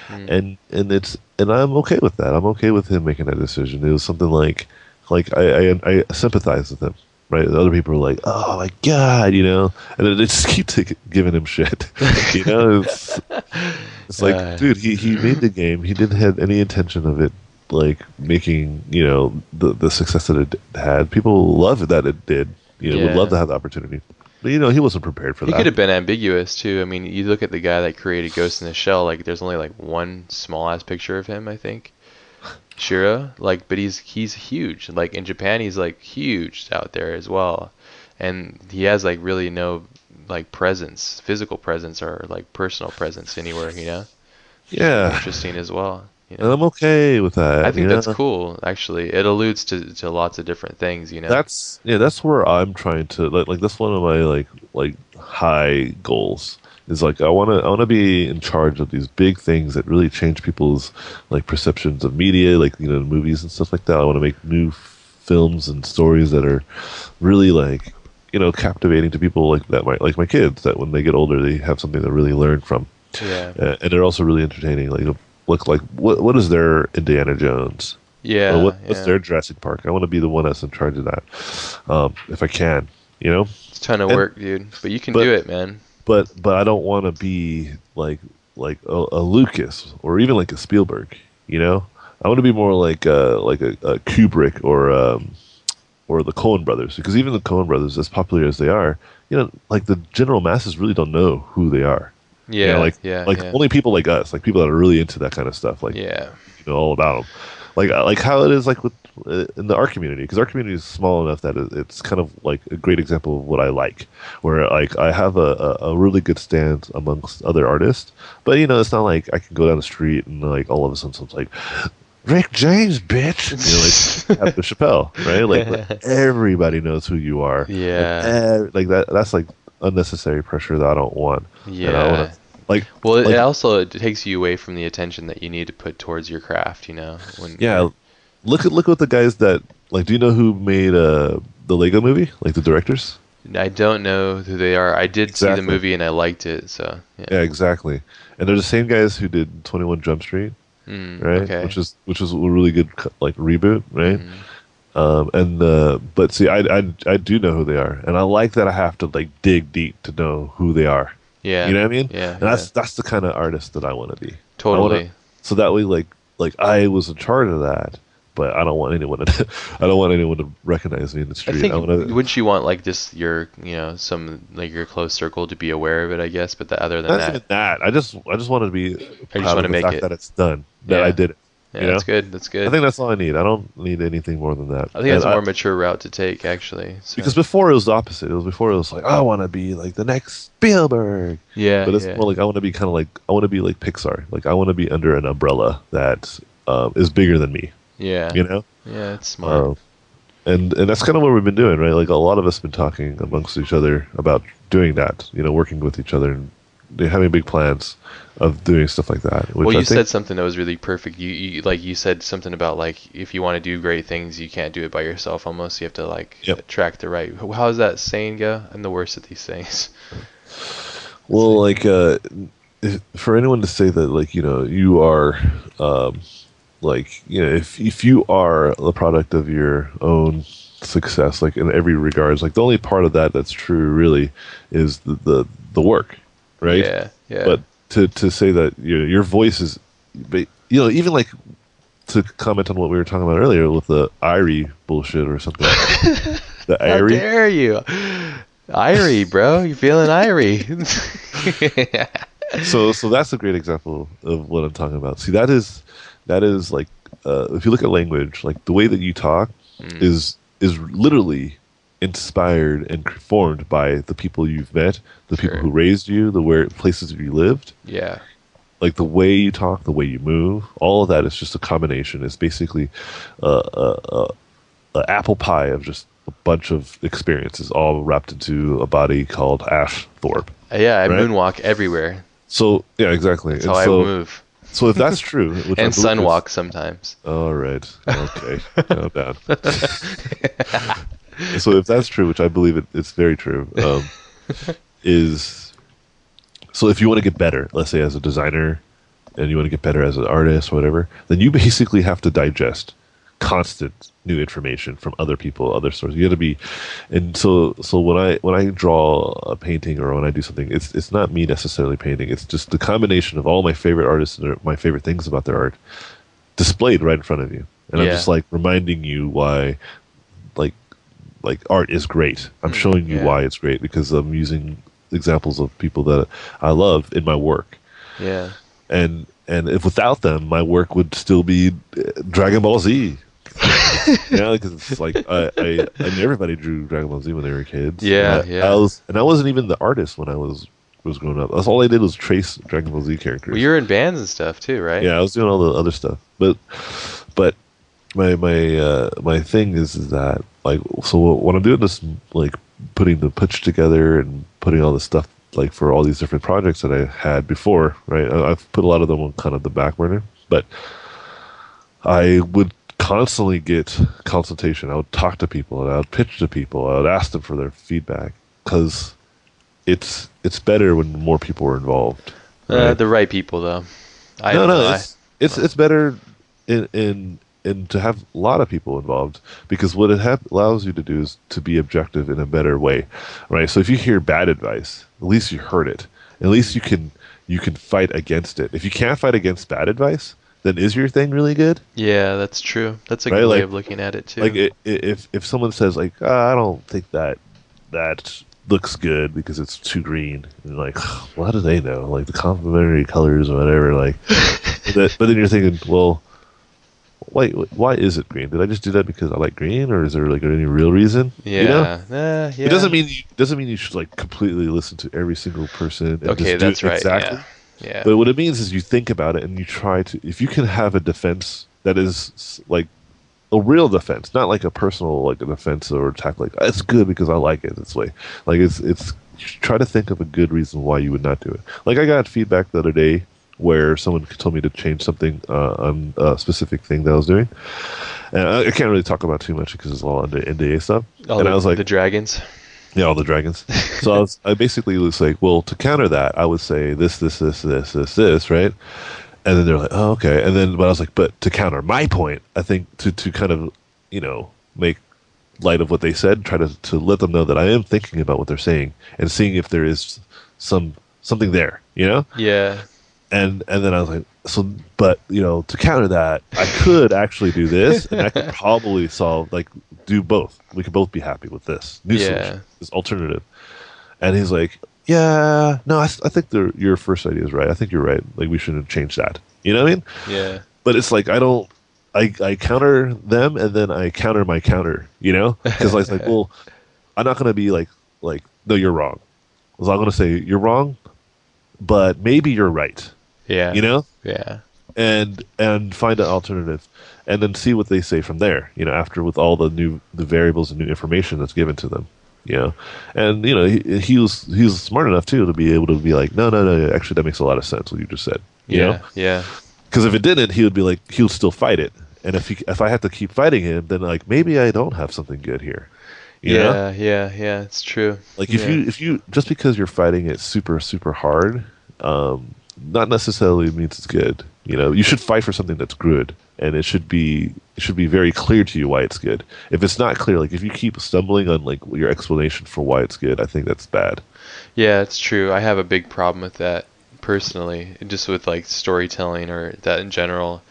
A: Mm.
B: and and it's and I'm okay with that. I'm okay with him making that decision. It was something like like I I, I sympathize with him. Right, the other people are like, "Oh my god," you know, and then they just keep t- giving him shit. you know, it's, it's like,
A: Uh.
B: dude, he, he made the game. He didn't have any intention of it, like making you know the the success that it had. People love that it did. You know, would love to have the opportunity, but you know, he wasn't prepared for
A: He
B: that.
A: He could have been ambiguous too. I mean, you look at the guy that created Ghost in the Shell. Like, there's only like one small ass picture of him, I think. Shirow, like, but he's he's huge. Like in Japan, he's like huge out there as well, and he has like really no like presence, physical presence or like personal presence anywhere. You know,
B: yeah,
A: interesting as well. You
B: and
A: know?
B: I'm okay with that.
A: I think that's
B: know?
A: cool. Actually, it alludes to to lots of different things. You know.
B: That's yeah, that's where I'm trying to like like that's one of my like like high goals is like I want to I want to be in charge of these big things that really change people's like perceptions of media, like you know movies and stuff like that. I want to make new films and stories that are really like you know captivating to people like that might like my kids that when they get older they have something to really learn from
A: yeah.
B: uh, and they're also really entertaining like look like what what is their Indiana Jones
A: Yeah.
B: or what, what's
A: yeah.
B: their Jurassic Park? I want to be the one that's in charge of that, um, if I can, you know.
A: It's a ton of
B: and-
A: work, dude. But you can
B: but-
A: do it, man.
B: But but I don't want to be like like a, a Lucas or even like a Spielberg, you know. I want to be more like uh, like a, a Kubrick or um, or the Coen Brothers because even the Coen Brothers, as popular as they are, you know, like the general masses really don't know who they are.
A: Yeah.
B: You know, like
A: yeah.
B: like
A: yeah.
B: only people like us, like people that are really into that kind of stuff, like
A: yeah.
B: you know all about them. Like uh, like how it is like with uh, in the art community because our community is small enough that it's kind of like a great example of what I like. Where like I have a, a, really good stand amongst other artists, but you know it's not like I can go down the street and like all of a sudden someone's like. Rick James, bitch! You know, like after Chappelle, right? Like, like, everybody knows who you are.
A: Yeah.
B: Like, ev- like that. That's like unnecessary pressure that I don't want. And I
A: Yeah.
B: wanna, like,
A: Well, it
B: like-
A: also it takes you away from the attention that you need to put towards your craft. You know. When
B: Yeah, look at look at the guys that like. Do you know who made uh the Lego Movie? Like the directors?
A: I don't know who they are. I did see the movie and I liked it. So yeah.
B: Yeah, exactly. And they're the same guys who did Twenty One Jump Street,
A: Mm,
B: right?
A: Okay.
B: Which is which is a really good like reboot, right?
A: Mhm.
B: Um, and uh, but see, I, I I do know who they are, and I like that I have to like dig deep to know who they are.
A: Yeah.
B: You know what I mean?
A: Yeah.
B: And that's that's the kind of artist that I want to be.
A: Totally.
B: Wanna- so that way, like like I was in charge of that, but I don't want anyone to I don't want anyone to recognize me in the
A: I
B: street.
A: think
B: wanna,
A: wouldn't you want like just your you know some like your close circle to be aware of it? I guess, but the, other than that,
B: that. I just I just want to be proud
A: wanna
B: of the
A: make
B: fact
A: it.
B: that it's done. That
A: Yeah.
B: I did it.
A: Yeah, that's good. That's good.
B: I think that's all I need. I don't need anything more than that.
A: I think that's a more mature route to take, actually. So.
B: because before it was the opposite. It was before it was like I want to be like the next Spielberg,
A: yeah,
B: but it's
A: yeah.
B: more like I want to be kind of like I want to be like Pixar. Like I want to be under an umbrella that um, is bigger than me.
A: yeah,
B: You know.
A: yeah, it's smart.
B: Um, and and that's kind of what we've been doing, right? Like a lot of us been talking amongst each other about doing that. You know, working with each other and they're having big plans of doing stuff like that. Which
A: well, you said something that was really perfect. You, you like you said something about like if you want to do great things, you can't do it by yourself. Almost, you have to like
B: Yep.
A: attract the right. How does that saying go? I'm the worst at these things.
B: Well, like uh, if, for anyone to say that, like you know, you are, um, like you know, if if you are the product of your own success, like in every regards, like the only part of that that's true really is the the, the work, right?
A: Yeah, yeah.
B: But to to say that your your voice is, you know, even like to comment on what we were talking about earlier with the Irie bullshit or something. The
A: How
B: Irie?
A: dare you? Irie, bro. You're feeling Irie.
B: so so that's a great example of what I'm talking about. See, that is that is like uh, if you look at language, like the way that you talk
A: Mm.
B: is is literally inspired and formed by the people you've met, the people who raised you, the where places you lived.
A: yeah.
B: Like the way you talk, the way you move, all of that is just a combination. It's basically uh, a, a, a apple pie of just a bunch of experiences, all wrapped into a body called Ash Thorpe.
A: Uh, Yeah, I
B: Right?
A: moonwalk everywhere.
B: So yeah, exactly.
A: That's
B: And
A: how
B: so,
A: I move.
B: So if that's true,
A: And
B: is-
A: sunwalk sometimes.
B: All right. Okay. Calm down. so if that's true, which I believe it, it's very true, um, is so if you want to get better, let's say as a designer, and you want to get better as an artist or whatever, then you basically have to digest constant new information from other people, other sources. You got to be, and so so when I when I draw a painting or when I do something, it's it's not me necessarily painting. It's just the combination of all my favorite artists and my favorite things about their art displayed right in front of you, and I'm just like reminding you why, like art is great. I'm showing you
A: yeah.
B: why it's great because I'm using examples of people that I love in my work
A: Yeah.
B: and and if without them, my work would still be uh, Dragon Ball Z. yeah, because it's like I, I, I mean, everybody drew Dragon Ball Z when they were kids.
A: Yeah,
B: and I,
A: yeah.
B: I was, and I wasn't even the artist when I was was growing up. That's all I did was trace Dragon Ball Z characters.
A: Well, you're in bands and stuff too, right?
B: Yeah, I was doing all the other stuff, but but my my uh, my thing is, is that like so when I'm doing this like putting the pitch together and putting all the stuff like for all these different projects that I had before, right? I, I've put a lot of them on kind of the back burner, but I would constantly get consultation. I would talk to people and I would pitch to people. I would ask them for their feedback because it's it's better when more people are involved.
A: Uh, the right people, though. I
B: no, no,
A: I-
B: it's it's it's better in in in to have a lot of people involved because what it ha- allows you to do is to be objective in a better way, right? So if you hear bad advice, at least you heard it. At least you can you can fight against it. If you can't fight against bad advice, then is your thing really good?
A: yeah, that's true. That's a
B: Right,
A: good way of looking at it too.
B: Like i i if if someone says like "Ah, I don't think that that looks good because it's too green, and you're like well, how do they know? Like the complementary colors or whatever. Like, but then you're thinking, well, wait, why is it green? Did I just do that because I like green, or is there like any real reason?
A: yeah.
B: You know?
A: Uh, yeah.
B: It doesn't mean you, doesn't mean you should like completely listen to every single person. And
A: Okay,
B: just do
A: that's
B: it
A: right.
B: Exactly.
A: Yeah. Yeah.
B: But what it means is you think about it and you try to. If you can have a defense that is like a real defense, not like a personal like a defense or attack. Like it's good because I like it this way. Like it's it's. Try to think of a good reason why you would not do it. Like I got feedback the other day where someone told me to change something uh, on a specific thing that I was doing, and I, I can't really talk about too much because it's all under NDA stuff.
A: All
B: and
A: the,
B: I was like,
A: the dragons.
B: yeah, all the dragons. So I, was, I basically was like, well, to counter that, I would say this, this, this, this, this, this, right? And then they're like, oh, okay. And then, but I was like, but to counter my point, I think to to kind of, you know, make light of what they said, try to to let them know that I am thinking about what they're saying and seeing if there is some something there, you know.
A: Yeah.
B: And and then I was like, so, but you know, to counter that, I could actually do this, and I could probably solve like do both. We could both be happy with this new
A: Yeah.
B: solution, this alternative. And he's like, yeah, no, I, I think the, your first idea is right. I think you're right. Like we shouldn't change that. You know what I mean?
A: Yeah.
B: But it's like I don't. I, I counter them and then I counter my counter, you know, because I was like, well, I'm not gonna be like like no, you're wrong. So I'm not gonna say you're wrong, but maybe you're right,
A: Yeah.
B: you know
A: Yeah.
B: and and find an alternative and then see what they say from there you know after with all the new the variables and new information that's given to them you know and you know he, he was he was smart enough too to be able to be like no no no actually that makes a lot of sense what you just said you
A: Yeah.
B: know
A: Yeah.
B: because if it didn't he would be like he would still fight it and if he if i had to keep fighting him then like maybe i don't have something good here you know?
A: yeah. Yeah. Yeah. It's true.
B: Like if
A: Yeah.
B: you if you just because you're fighting it super super hard, um, not necessarily means it's good. You know, you should fight for something that's good, and it should be it should be very clear to you why it's good. If it's not clear, like if you keep stumbling on like your explanation for why it's good, I think that's bad.
A: Yeah, it's true. I have a big problem with that personally, just with like storytelling or that in general.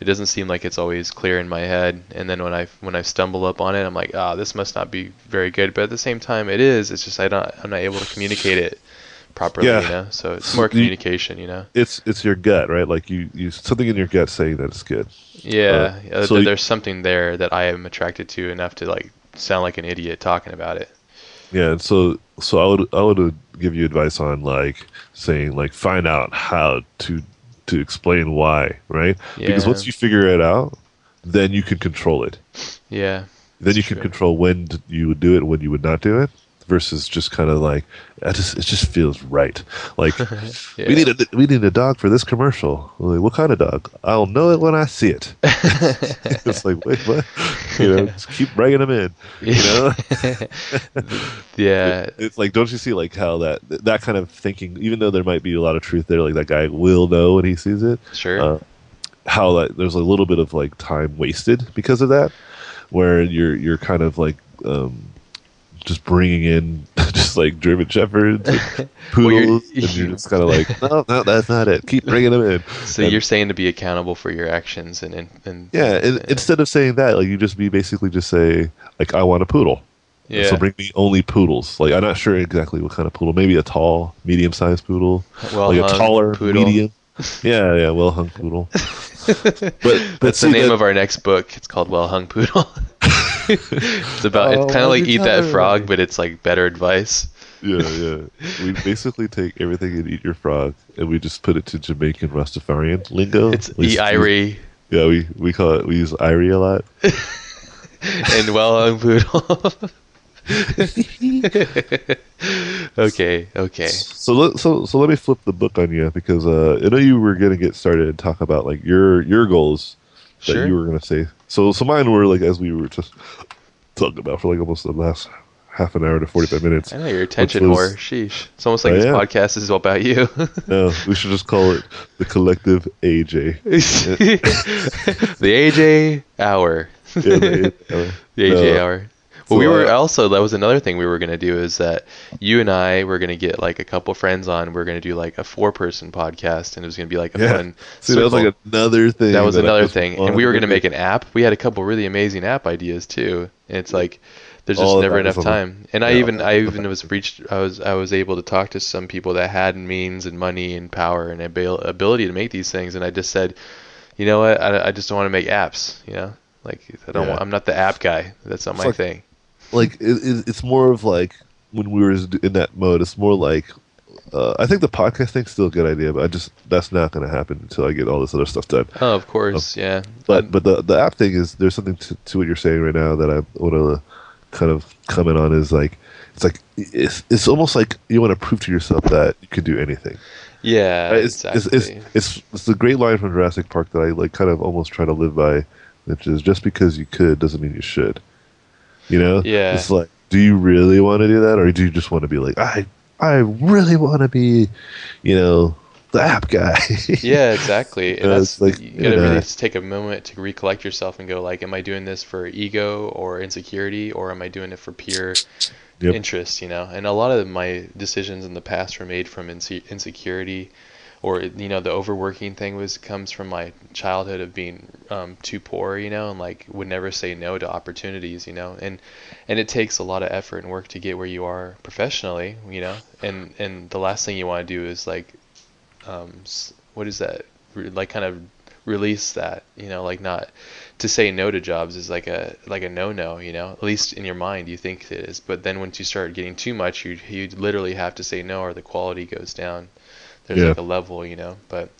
A: it doesn't seem like it's always clear in my head. And then when I when I stumble up on it, I'm like, ah, this must not be very good. But at the same time, it is. It's just I don't I'm not able to communicate it properly,
B: Yeah.
A: you know. So it's more communication, you know.
B: It's it's your gut, right? Like you you something in your gut saying that it's good.
A: Yeah, yeah,
B: so
A: th-
B: you-
A: there's something there that I am attracted to enough to like sound like an idiot talking about it.
B: Yeah, and so so I would I would uh, give you advice on like saying like find out how to to explain why, right? Because once you figure it out, then you can control it.
A: Yeah,
B: Then you can
A: true.
B: control when you would do it, when you would not do it, versus just kind of like I just it just feels right. Like
A: yeah.
B: we need a we need a dog for this commercial. Like, what kind of dog? I'll know it when I see it. it's like wait what? You know, just keep bringing them in. You know.
A: yeah,
B: it's like don't you see like how that that kind of thinking even though there might be a lot of truth there like that guy will know when he sees it
A: sure.
B: uh, how that there's a little bit of like time wasted because of that where you're you're kind of like um just bringing in just like German shepherds and
A: Well, you're-
B: poodles and you're just kind of like no no that's not it keep bringing them in
A: so
B: and-
A: you're saying to be accountable for your actions and and, and
B: yeah and instead of saying that like you just be basically just say like I want a poodle
A: yeah.
B: So bring me only poodles. Like I'm not sure exactly what kind of poodle. Maybe a tall, medium-sized poodle.
A: well
B: like a
A: hung
B: taller,
A: poodle.
B: medium. Yeah, yeah, well-hung poodle. but but
A: That's
B: see,
A: the name
B: that-
A: of our next book. It's called Well Hung Poodle. it's about
B: Oh,
A: it's kind of like Eat That
B: time.
A: Frog, but it's like better advice.
B: Yeah, yeah. We basically take everything and eat your frog, and we just put it to Jamaican Rastafarian lingo.
A: It's
B: We
A: E
B: just
A: Irie
B: Yeah, we we call it. We use Irie a lot.
A: and Well Hung Poodle. okay, okay.
B: So let so so let me flip the book on you because uh, I know you were gonna get started and talk about like your your goals that
A: Sure.
B: you were gonna say. So so mine were like as we were just talking about for like almost the last half an hour to forty five minutes.
A: I know your attention
B: was-
A: whore. Sheesh. It's almost like
B: Oh,
A: this
B: yeah.
A: podcast is all about you.
B: No, we should just call it the collective AJ.
A: the AJ hour.
B: Yeah, the, uh,
A: The AJ hour. Well, we were
B: uh,
A: also that was another thing we were gonna do is that you and I were gonna get like a couple friends on. We're gonna do like a four-person podcast, and it was gonna be like a
B: Yeah.
A: fun.
B: See, that was like another thing.
A: that was
B: I
A: another thing, and we were gonna make an app. We had a couple really amazing app ideas too, and it's like there's just
B: All
A: never enough
B: was on the-
A: time. And I even I even was reached I was I was able to talk to some people that had means and money and power and abil- ability to make these things, and I just said, you know what, I, I just don't want to make apps. You know, like I don't
B: Yeah.
A: want, I'm not the app guy. That's not
B: It's
A: my
B: like-
A: thing.
B: Like it, it, it's more of like when we were in that mode. It's more like uh, I think the podcast thing's still a good idea, but I just that's not going to happen until I get all this other stuff done.
A: Oh, of course, yeah.
B: But
A: Um,
B: but the the app thing is there's something to, to what you're saying right now that I want to kind of comment on is like it's like it's it's almost like you want to prove to yourself that you can do anything.
A: yeah,
B: Right? It's,
A: exactly.
B: it's, it's it's it's the great line from Jurassic Park that I like kind of almost try to live by, which is just because you could doesn't mean you should. You know?
A: Yeah.
B: It's like, do you really want to do that, or do you just want to be like, I I really want to be, you know, the app guy?
A: yeah, exactly. And
B: uh,
A: that's
B: it's like,
A: you gotta really just take a moment to recollect yourself and go like, am I doing this for ego or insecurity, or am I doing it for pure
B: Yep.
A: interest? You know, and a lot of my decisions in the past were made from inse- insecurity, or you know, the overworking thing was comes from my childhood of being um, too poor, you know, and like would never say no to opportunities, you know, and and it takes a lot of effort and work to get where you are professionally, you know, and and the last thing you want to do is like um, what is that? Like kind of release that, you know, like not to say no to jobs is like a like a no no, you know. At least in your mind you think it is, but then once you start getting too much, you you literally have to say no or the quality goes down. There's
B: Yeah.
A: like a level, you know, but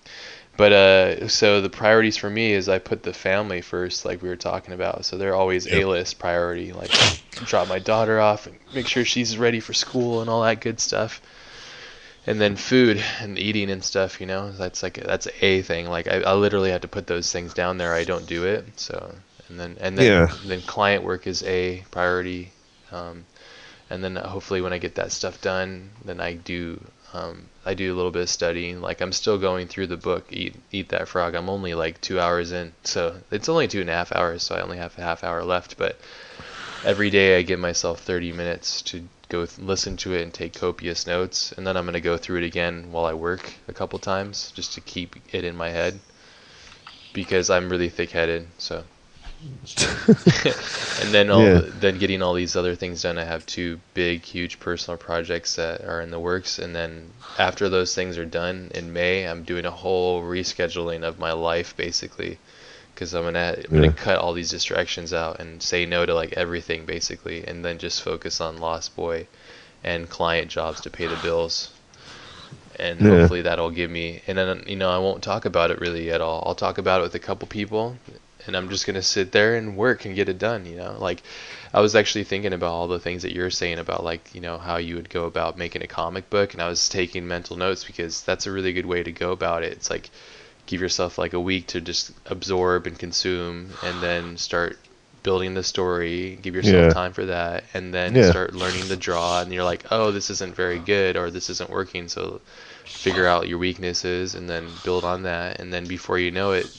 A: but uh so the priorities for me is I put the family first like we were talking about. So they're always
B: Yep.
A: A-list priority like drop my daughter off and make sure she's ready for school and all that good stuff and then food and eating and stuff you know that's like that's a thing like I, I literally have to put those things down there i don't do it so and then and then
B: Yeah.
A: then client work is a priority um, and then hopefully when i get that stuff done then i do um, i do a little bit of studying like i'm still going through the book eat eat that frog i'm only like two hours in so it's only two and a half hours so i only have a half hour left but every day I give myself 30 minutes to go th- listen to it and take copious notes, and then I'm gonna go through it again while I work a couple times just to keep it in my head. because I'm really thick-headed. So, and then all
B: Yeah.
A: then getting all these other things done. I have two big, huge personal projects that are in the works, and then after those things are done in May, I'm doing a whole rescheduling of my life basically, because I'm gonna I'm gonna cut all these distractions out and say no to like everything basically, and then just focus on Lost Boy and client jobs to pay the bills. And
B: Yeah.
A: hopefully that'll give me, and then you know I won't talk about it really at all. I'll talk about it with a couple people, and I'm just gonna sit there and work and get it done. You know, like I was actually thinking about all the things that you're saying about like you know how you would go about making a comic book, and I was taking mental notes because that's a really good way to go about it. It's like give yourself like a week to just absorb and consume, and then start building the story. Give yourself
B: Yeah.
A: time for that, and then
B: Yeah.
A: start learning to draw. And you're like, oh, this isn't very good, or this isn't working. So figure out your weaknesses and then build on that. And then before you know it,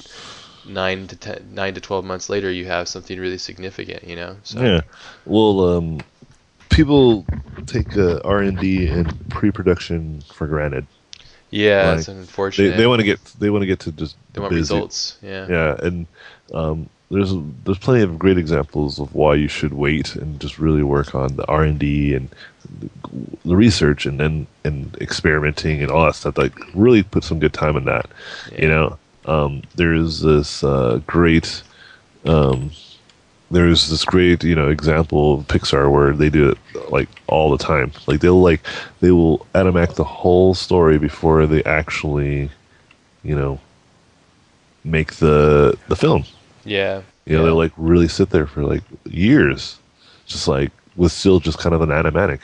A: nine to ten, nine to twelve months later, you have something really significant. You know. So
B: Yeah. Well, um, people take uh, R and D and pre-production for granted.
A: yeah,
B: Like,
A: it's
B: They
A: unfortunate.
B: they want to get they want to get to just
A: They want
B: busy.
A: results. Yeah.
B: Yeah, and um, there's there's plenty of great examples of why you should wait and just really work on the R and D and the, the research and then and experimenting and all that stuff. Like really put some good time in that. You know, um, there's this uh, great. Um, there's this great, you know, example of Pixar where they do it like all the time. Like they'll like they will animate the whole story before they actually, you know, make the the film.
A: Yeah.
B: You know,
A: yeah.
B: they'll like really sit there for like years, just like with still just kind of an animatic.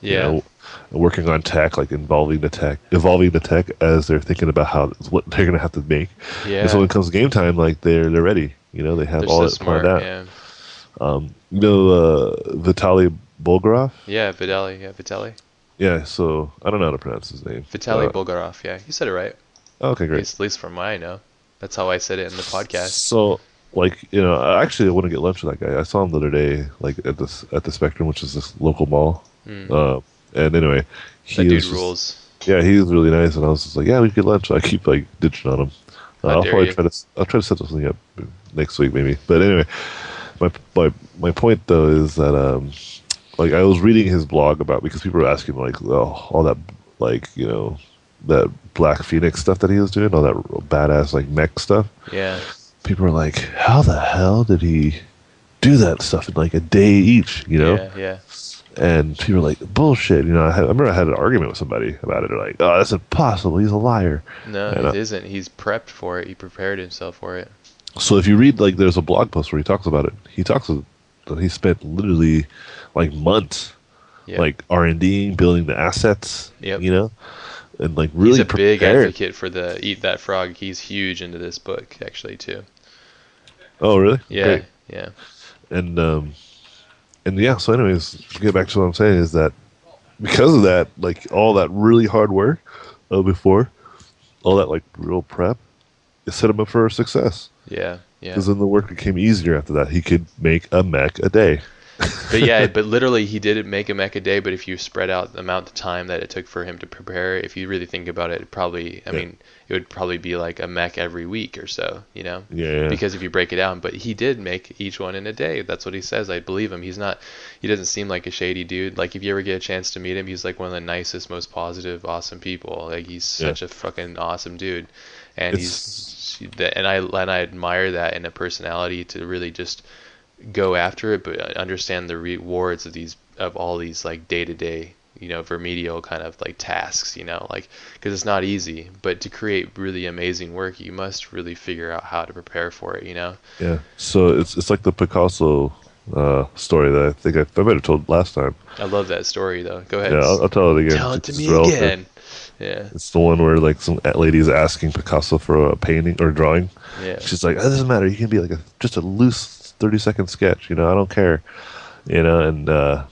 B: you
A: Yeah.
B: know, working on tech, like involving the tech, evolving the tech as they're thinking about how what they're gonna have to make.
A: Yeah.
B: And so when it comes to game time, like they're they're ready. You know, they have
A: They're
B: all
A: so
B: that planned
A: smart.
B: out.
A: Yeah.
B: Um, you know, uh, Vitaly Bulgarov.
A: Yeah. Vitaly. Yeah. Vitaly.
B: Yeah. So I don't know how to pronounce his name.
A: Vitaly
B: Uh,
A: Bulgarov. Yeah. You said it right.
B: Okay,
A: At
B: great.
A: least, at least from what I know. That's how I said it in the podcast.
B: So, like, you know, I actually I want to get lunch with that guy. I saw him the other day, like at this at the Spectrum, which is this local mall.
A: Mm.
B: Uh, and anyway, he
A: that dude
B: was just-
A: rules.
B: yeah, he was really nice, and I was just like, yeah, we could lunch. I keep like ditching on him. Uh, I'll probably
A: you.
B: try to I'll try to set something up next week maybe. But anyway, my my my point though is that um, like I was reading his blog about because people were asking like oh, all that like you know that Black Phoenix stuff that he was doing, all that badass like mech stuff.
A: Yeah.
B: People were like, how the hell did he do that stuff in like a day each? You know.
A: Yeah. Yeah.
B: And people were like, bullshit. You know, I, had, I remember I had an argument with somebody about it. They're like, oh, that's impossible. He's a liar.
A: No,
B: And, uh,
A: it isn't. He's prepped for it. He prepared himself for it.
B: So if you read, like, there's a blog post where he talks about it. He talks that he spent literally like months,
A: Yeah.
B: like R and D, building the assets.
A: Yep.
B: You know, and like really
A: he's a big
B: prepared.
A: advocate for the eat that frog. He's huge into this book actually too.
B: Oh, really?
A: Yeah.
B: Great.
A: Yeah.
B: And um, and yeah. So, anyways, to get back to what I'm saying is that because of that, like all that really hard work uh, before, all that like real prep, it set him up for success.
A: Yeah. Yeah.
B: Because then the work became easier after that. He could make a mech a day.
A: but yeah, but literally he didn't make a mech a day. But if you spread out the amount of time that it took for him to prepare, if you really think about it, it probably, I
B: Yeah.
A: mean, it would probably be like a mech every week or so, you know?
B: Yeah.
A: Because if you break it down, but he did make each one in a day. That's what he says. I believe him. He's not. He doesn't seem like a shady dude. Like if you ever get a chance to meet him, he's like one of the nicest, most positive, awesome people. Like he's
B: Yeah.
A: such a fucking awesome dude, and
B: It's-
A: he's and I and I admire that in a personality to really just go after it, but understand the rewards of these of all these like day to day, you know, remedial kind of like tasks, you know, like because it's not easy. But to create really amazing work, you must really figure out how to prepare for it, you know.
B: Yeah. So it's it's like the Picasso uh, story that I think I, I might have told last time.
A: I love that story though. Go ahead.
B: Yeah, I'll, I'll tell it again.
A: Tell it to
B: It's
A: me
B: relative.
A: again. Yeah.
B: It's the one where like some lady is asking Picasso for a painting or drawing.
A: Yeah.
B: She's like, "It doesn't matter. You can be like a just a loose thirty second sketch. You know, I don't care. You know." And uh,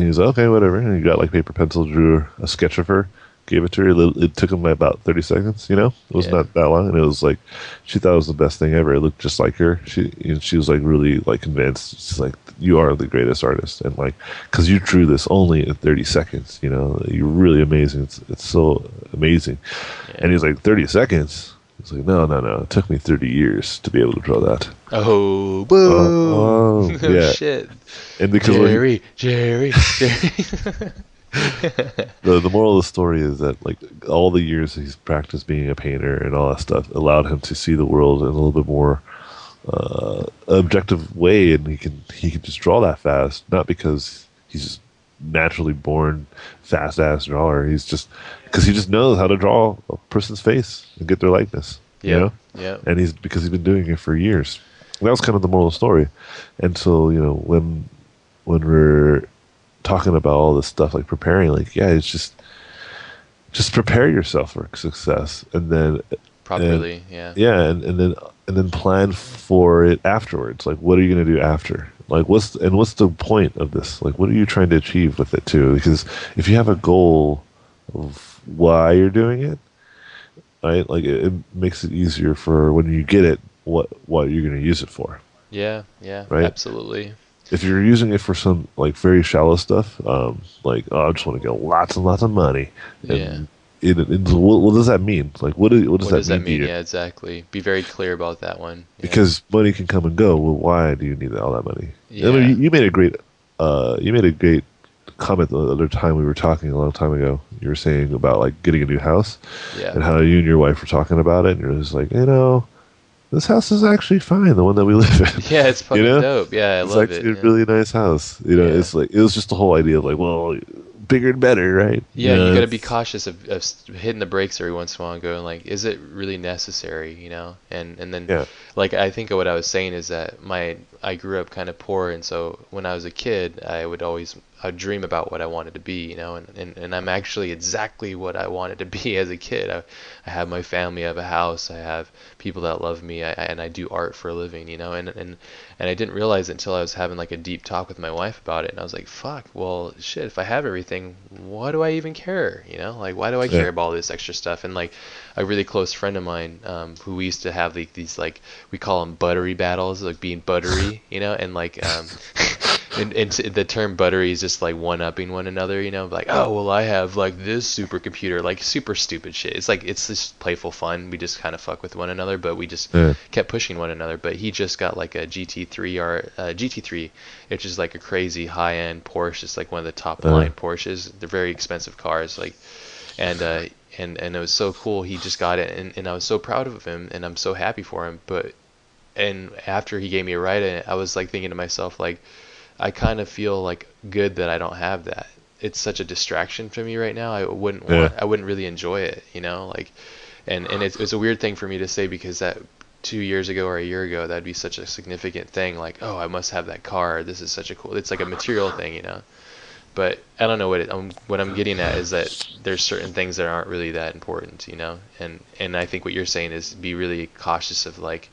B: and he's like, "Okay, whatever." And he got like paper pencil, drew a sketch of her, gave it to her. It, it took him about thirty seconds. You know, it was
A: Yeah.
B: not that long, and it was like she thought it was the best thing ever. It looked just like her. She and she was like really like convinced. She's like, "You are the greatest artist," and like because you drew this only in thirty seconds. You know, you're really amazing. It's it's so amazing.
A: Yeah.
B: And he's like, 30 seconds? He's like, no, no, no. It took me 30 years to be able to draw that.
A: Oh, boom!
B: oh,
A: Oh,
B: yeah.
A: shit!
B: And because
A: Jerry, Jerry, Jerry.
B: the, the moral of the story is that like all the years he's practiced being a painter and all that stuff allowed him to see the world in a little bit more uh, objective way, and he can he can just draw that fast, not because he's just naturally born fast ass drawer. He's just because he just knows how to draw a person's face and get their likeness. You
A: Yeah,
B: know?
A: yeah.
B: and he's because he's been doing it for years. And that was kind of the moral story. And so you know when when we're talking about all this stuff like preparing, like yeah, it's just just prepare yourself for success, and then
A: Properly, yeah.
B: yeah, and, and then and then plan for it afterwards. Like, what are you going to do after? Like, what's and what's the point of this? Like, what are you trying to achieve with it too? Because if you have a goal of why you're doing it, right? Like, it, it makes it easier for when you get it, what what you're going to use it for.
A: Yeah, yeah,
B: Right?
A: absolutely.
B: If you're using it for some like very shallow stuff, um, like oh, I just want to get lots and lots of money, and
A: Yeah.
B: It, it, what, what does that mean? Like, what, do, what does
A: What
B: that
A: does that
B: mean? to
A: mean? Yeah, exactly. Be very clear about that one. Yeah.
B: because money can come and go. Well, why do you need all that money? I
A: Yeah.
B: mean, you, you made a great, uh, you made a great comment the other time we were talking a long time ago. You were saying about like getting a new house
A: yeah,
B: and how you and your wife were talking about it, and you're just like, you know, this house is actually fine, the one that we live in.
A: yeah, it's fucking
B: know?
A: dope. Yeah, I
B: it's
A: love
B: actually
A: it.
B: a really nice house. You know,
A: Yeah.
B: it's like it was just the whole idea of like, well, bigger and better, right?
A: Yeah,
B: know,
A: you got to be cautious of, of hitting the brakes every once in a while and going like, is it really necessary? You know, and and then
B: Yeah.
A: Like I think what I was saying is that my I grew up kind of poor, and so when I was a kid, I would always I'd dream about what I wanted to be, you know, and, and, and I'm actually exactly what I wanted to be as a kid. I, I have my family, I have a house, I have people that love me, I, and I do art for a living, you know, and, and and I didn't realize it until I was having like a deep talk with my wife about it, and I was like, fuck, well, shit, if I have everything, why do I even care, you know, like why do I
B: Yeah.
A: care about all this extra stuff? And like a really close friend of mine, um, who we used to have like these like we call them buttery battles, like being buttery, you know, and like um, and, and the term buttery is just like one upping one another, you know, like oh well I have like this supercomputer, like super stupid shit. It's like it's just playful fun. We just kind of fuck with one another, but we just
B: Yeah.
A: kept pushing one another. But he just got like a GT3 or uh, GT3, which is like a crazy high end Porsche. It's like one of the top
B: Uh-huh.
A: line Porsches. They're very expensive cars, like and uh, and and it was so cool. He just got it, and, and I was so proud of him, and I'm so happy for him. But and after he gave me a ride in it, I was like thinking to myself, like, I kind of feel like good that I don't have that. It's such a distraction for me right now. I wouldn't
B: Yeah.
A: want, I wouldn't really enjoy it, you know, like, and and it's, it's a weird thing for me to say because that two years ago or a year ago that'd be such a significant thing like oh i must have that car this is such a cool it's like a material thing you know but I don't know what it, um, what I'm getting at is that there's certain things that aren't really that important, you know, and and I think what you're saying is be really cautious of like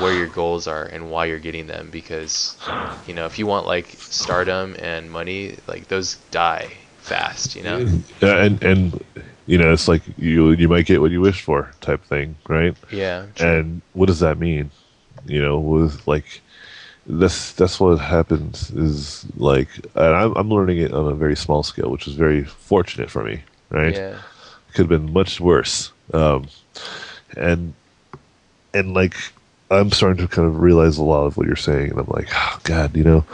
A: where your goals are and why you're getting them because you know if you want like stardom and money like those die fast, you know.
B: Yeah, and and you know, it's like you you might get what you wish for type thing, right?
A: Yeah. true.
B: And what does that mean? You know, with like that's that's what happens is like and I'm I'm learning it on a very small scale, which is very fortunate for me, right?
A: Yeah.
B: Could have been much worse. Um and and like I'm starting to kind of realize a lot of what you're saying and I'm like, oh god, you know,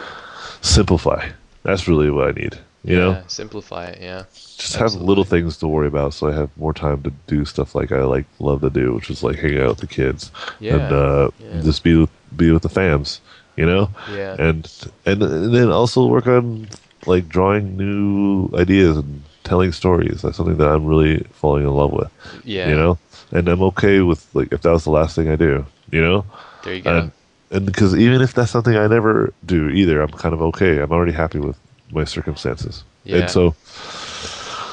B: simplify. That's really what I need. You know?
A: simplify it, yeah.
B: just have little things to worry about so i have more time to do stuff like i like love to do which is like hang out with the kids
A: Yeah.
B: and uh,
A: yeah.
B: just be with be with the fams you know
A: Yeah.
B: and, and and then also work on like drawing new ideas and telling stories that's something that i'm really falling in love with
A: yeah.
B: you know and i'm okay with like if that was the last thing i do you know
A: There you go.
B: and and because even if that's something i never do either i'm kind of okay i'm already happy with my circumstances
A: Yeah.
B: and so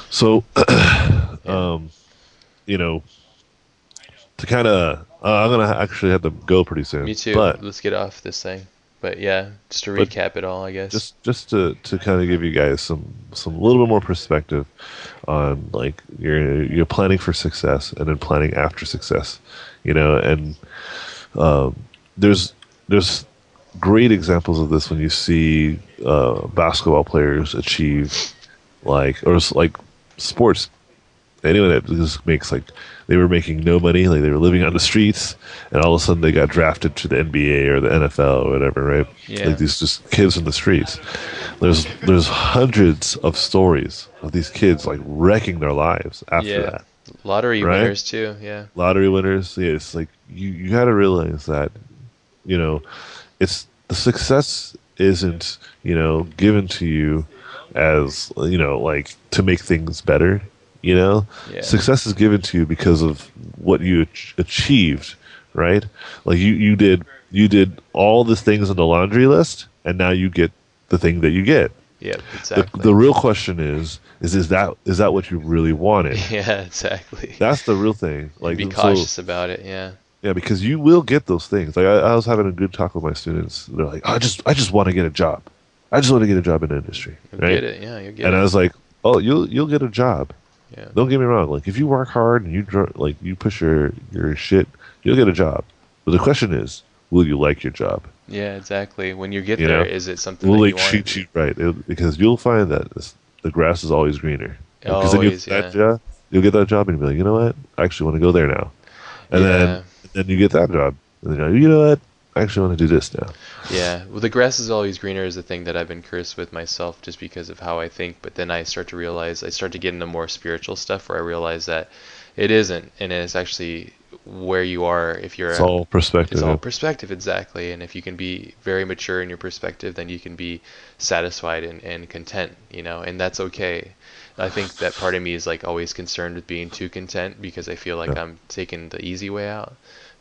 B: so um you know to kind of uh, i'm gonna actually have to go pretty soon
A: Me too.
B: but
A: Let's get off this thing. But yeah, just to recap it all, I guess.
B: just just to to kind of give you guys some some little bit more perspective on like you're you're planning for success and then planning after success you know and um, there's there's great examples of this when you see uh, basketball players achieve like or like sports anyone that just makes like they were making no money, like they were living on the streets, and all of a sudden they got drafted to the NBA or the NFL or whatever, right?
A: Yeah.
B: Like these just kids in the streets. There's there's hundreds of stories of these kids like wrecking their lives after
A: Yeah.
B: that.
A: Lottery
B: Right?
A: winners too. Yeah.
B: Lottery winners, yeah, it's like you you got to realize that, you know, it's the success isn't you know given to you as you know like to make things better you know
A: Yeah.
B: success is given to you because of what you ach- achieved right like you you did you did all the things on the laundry list and now you get the thing that you get Yeah,
A: Exactly.
B: the real question is is is that is that what you really wanted
A: yeah. Exactly.
B: that's the real thing like
A: be
B: and so-
A: cautious about it. Yeah.
B: yeah, because you will get those things. Like I, I was having a good talk with my students. They're like, I just, I just want to get a job. I just want to get a job in the industry,
A: You'll
B: right?
A: it. Yeah.
B: And
A: it.
B: I was like, oh, you'll, you'll get a job.
A: Yeah.
B: Don't get me wrong. Like if you work hard and you dr- like you push your your shit, you'll get a job. But the question is, will you like your job?
A: Yeah. Exactly. When you get
B: You
A: there,
B: know,
A: is it something
B: Will
A: that
B: they
A: you
B: treat you right? It- because you'll find that this, the grass is always greener. Because then you'll
A: Always,
B: get that
A: yeah.
B: job, you'll get that job, and you'll be like, you know what? I actually want to go there now. And
A: Yeah.
B: then then you get that job, and then you're like, you know what? I actually want to do this now.
A: Yeah, well, the grass is always greener is the thing that I've been cursed with myself just because of how I think. But then I start to realize, I start to get into more spiritual stuff where I realize that it isn't, and it's actually where you are if you're.
B: It's
A: a-
B: all perspective.
A: it's all perspective, exactly. And if you can be very mature in your perspective, then you can be satisfied and, and content, you know, and that's okay. I think that part of me is like always concerned with being too content because I feel like
B: Yeah.
A: I'm taking the easy way out.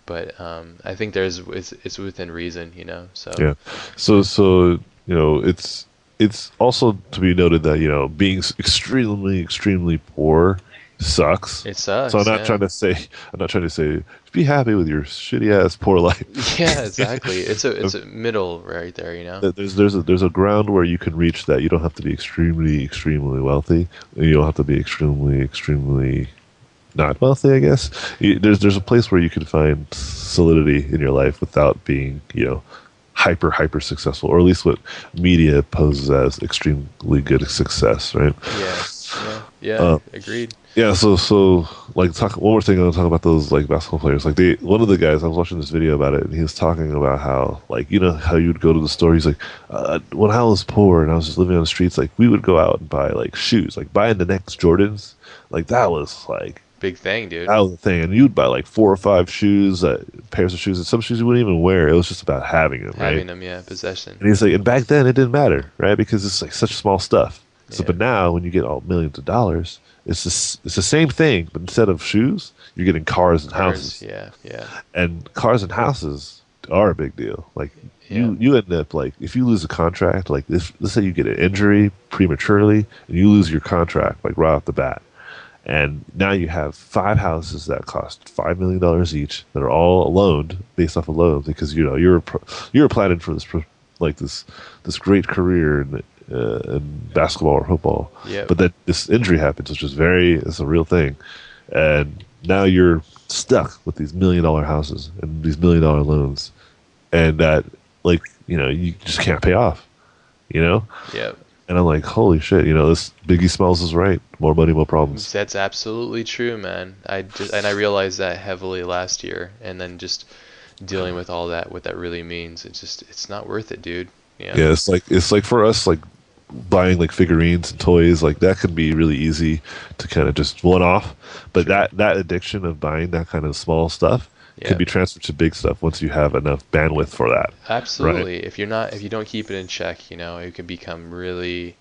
A: But um, I think there's it's, it's within reason, you know. So
B: Yeah. So so you know it's it's also to be noted that you know being extremely extremely poor sucks.
A: it sucks.
B: so I'm not
A: yeah.
B: trying to say I'm not trying to say be happy with your shitty ass poor life.
A: Yeah, exactly. It's a it's a middle right there, you know.
B: There's there's a, there's a ground where you can reach that. You don't have to be extremely extremely wealthy. You don't have to be extremely extremely not wealthy. I guess you, there's there's a place where you can find solidity in your life without being you know hyper hyper successful, or at least what media poses as extremely good success, right?
A: Yeah, yeah, yeah.
B: Uh,
A: agreed.
B: Yeah, so so like talk one more thing I want to talk about those like basketball players. Like they one of the guys I was watching this video about it and he was talking about how like you know how you'd go to the store. He's like, uh, when I was poor and I was just living on the streets, like we would go out and buy like shoes, like buying the next Jordans. Like that was like
A: Big thing, dude.
B: that was the thing, and you'd buy like four or five shoes, uh, pairs of shoes, and some shoes you wouldn't even wear. It was just about having them, right?
A: Having them, yeah, possession.
B: And he's like, and back then it didn't matter, right? Because it's like such small stuff. So,
A: Yeah.
B: but now when you get all millions of dollars, it's just, it's the same thing, but instead of shoes, you're getting cars and
A: Cars,
B: houses.
A: Yeah, yeah,
B: And cars and houses are a big deal. Like you, you end up like if you lose a contract, like if let's say you get an injury prematurely and you lose your contract like right off the bat, and now you have five houses that cost five million dollars each that are all loaned based off of loans because you know you're pro- you're planning for this pro- like this this great career in, uh, in basketball or football.
A: Yep.
B: But then this injury happens, which is very it's a real thing, and now you're stuck with these million dollar houses and these million dollar loans, and that like you know you just can't pay off, you know.
A: yep.
B: And I'm like, holy shit, you know, this Biggie Smalls is right. More money, more problems.
A: That's absolutely true, man. I just and I realized that heavily last year, and then just dealing with all that, what that really means. It's just it's not worth it, dude. Yeah.
B: Yeah, it's like it's like for us, like buying like figurines and toys, like that can be really easy to kind of just one off. But
A: Sure.
B: that that addiction of buying that kind of small stuff
A: Yeah.
B: can be transferred to big stuff once you have enough bandwidth for that.
A: Absolutely. If you're not, if you don't keep it in check, you know, it can become really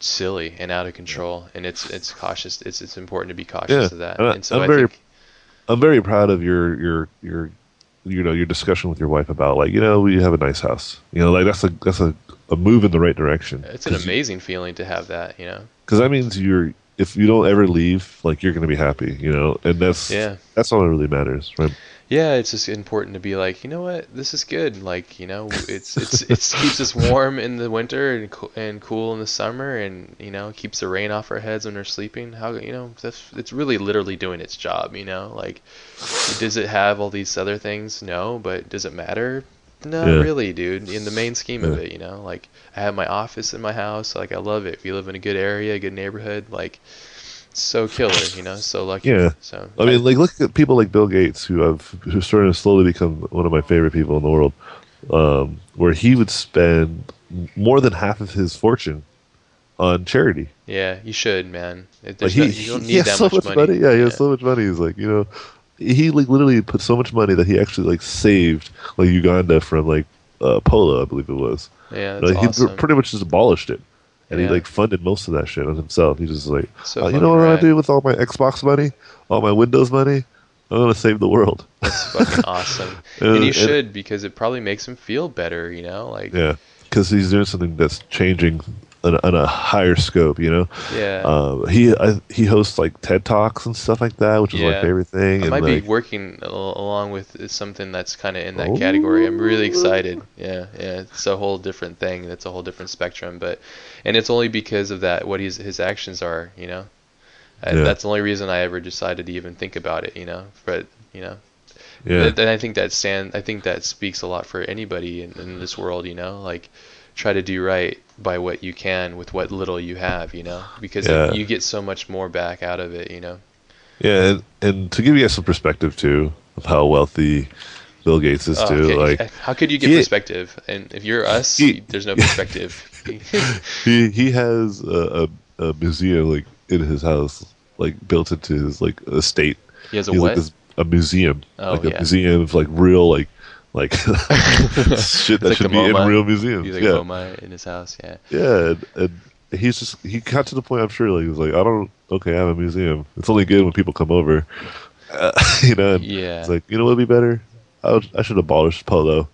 A: silly and out of control. And it's it's cautious. It's it's important to be cautious
B: Yeah,
A: of that.
B: and I-
A: And so
B: I'm
A: I
B: very-
A: think
B: I'm very proud of your your your you know your discussion with your wife about like you know we have a nice house. You know, like that's a that's a, a move in the right direction.
A: it's an amazing feeling to have that. You know.
B: because that means you're if you don't ever leave, like you're gonna be happy, you know, and that's
A: Yeah.
B: that's all that really matters, right?
A: Yeah, it's just important to be like, you know what, this is good. Like, you know, it's it's it keeps us warm in the winter and co- and cool in the summer, and you know, keeps the rain off our heads when we're sleeping. How you know, that's it's really literally doing its job. You know, like, does it have all these other things? No, but does it matter? No,
B: Yeah.
A: really, dude. In the main scheme of it, you know, like I have my office in my house. Like I love it. If you live in a good area, a good neighborhood, like so killer, you know, so lucky.
B: Yeah.
A: So
B: I mean, like look at people like Bill Gates, who I've who's starting to slowly become one of my favorite people in the world. Um, where he would spend more than half of his fortune on charity.
A: yeah, you should, man.
B: Like he,
A: no- you don't
B: he
A: need
B: has
A: that
B: so
A: much
B: much
A: money.
B: Yeah, he has so much money. He's like, you know, he like literally put so much money that he actually like saved like Uganda from like uh, polo, I believe it was.
A: Yeah,
B: Like, he pretty much just abolished it, and
A: Yeah.
B: he like funded most of that shit on himself. He just like,
A: So
B: "Oh, you know what I'm gonna do with all my Xbox money, all my Windows money? I'm gonna save the world.
A: That's fucking awesome.
B: Uh,
A: and you
B: and-
A: should because it probably makes him feel better, you know? Like
B: Yeah, because he's doing something that's changing on, on a higher scope. You know,
A: yeah.
B: um, he I, he hosts like TED talks and stuff like that, which is my favorite thing.
A: I
B: and
A: might
B: like,
A: be working al- along with something that's kind of in that
B: Oh.
A: category. I'm really excited. Yeah, yeah, it's a whole different thing. It's a whole different spectrum, but and it's only because of that what his his actions are, you know. And
B: Yeah.
A: That's the only reason I ever decided to even think about it, you know. But you know,
B: yeah,
A: Th- and I think that stand I think that speaks a lot for anybody in, in this world, you know, like try to do right by what you can with what little you have, you know, because
B: Yeah.
A: you get so much more back out of it, you know.
B: yeah, and, and to give you guys some perspective too of how wealthy Bill Gates is
A: Oh,
B: too,
A: okay.
B: like
A: how could you get
B: he-
A: perspective? And if you're us,
B: He-
A: there's no perspective.
B: he he has a, a, a museum like in his house, like built into his like estate.
A: he has a
B: He's
A: what?
B: like this a museum,
A: Oh,
B: like a
A: yeah.
B: museum of like real like like shit that
A: like
B: should be in real museums.
A: He's like
B: yeah,
A: MoMA in his house. Yeah.
B: yeah, and, and he's just he got to the point. I'm sure like he was like, I don't okay, I have a museum. It's only good when people come over, uh, you know. And
A: Yeah.
B: It's like you know what would be better? I would, I should abolish polo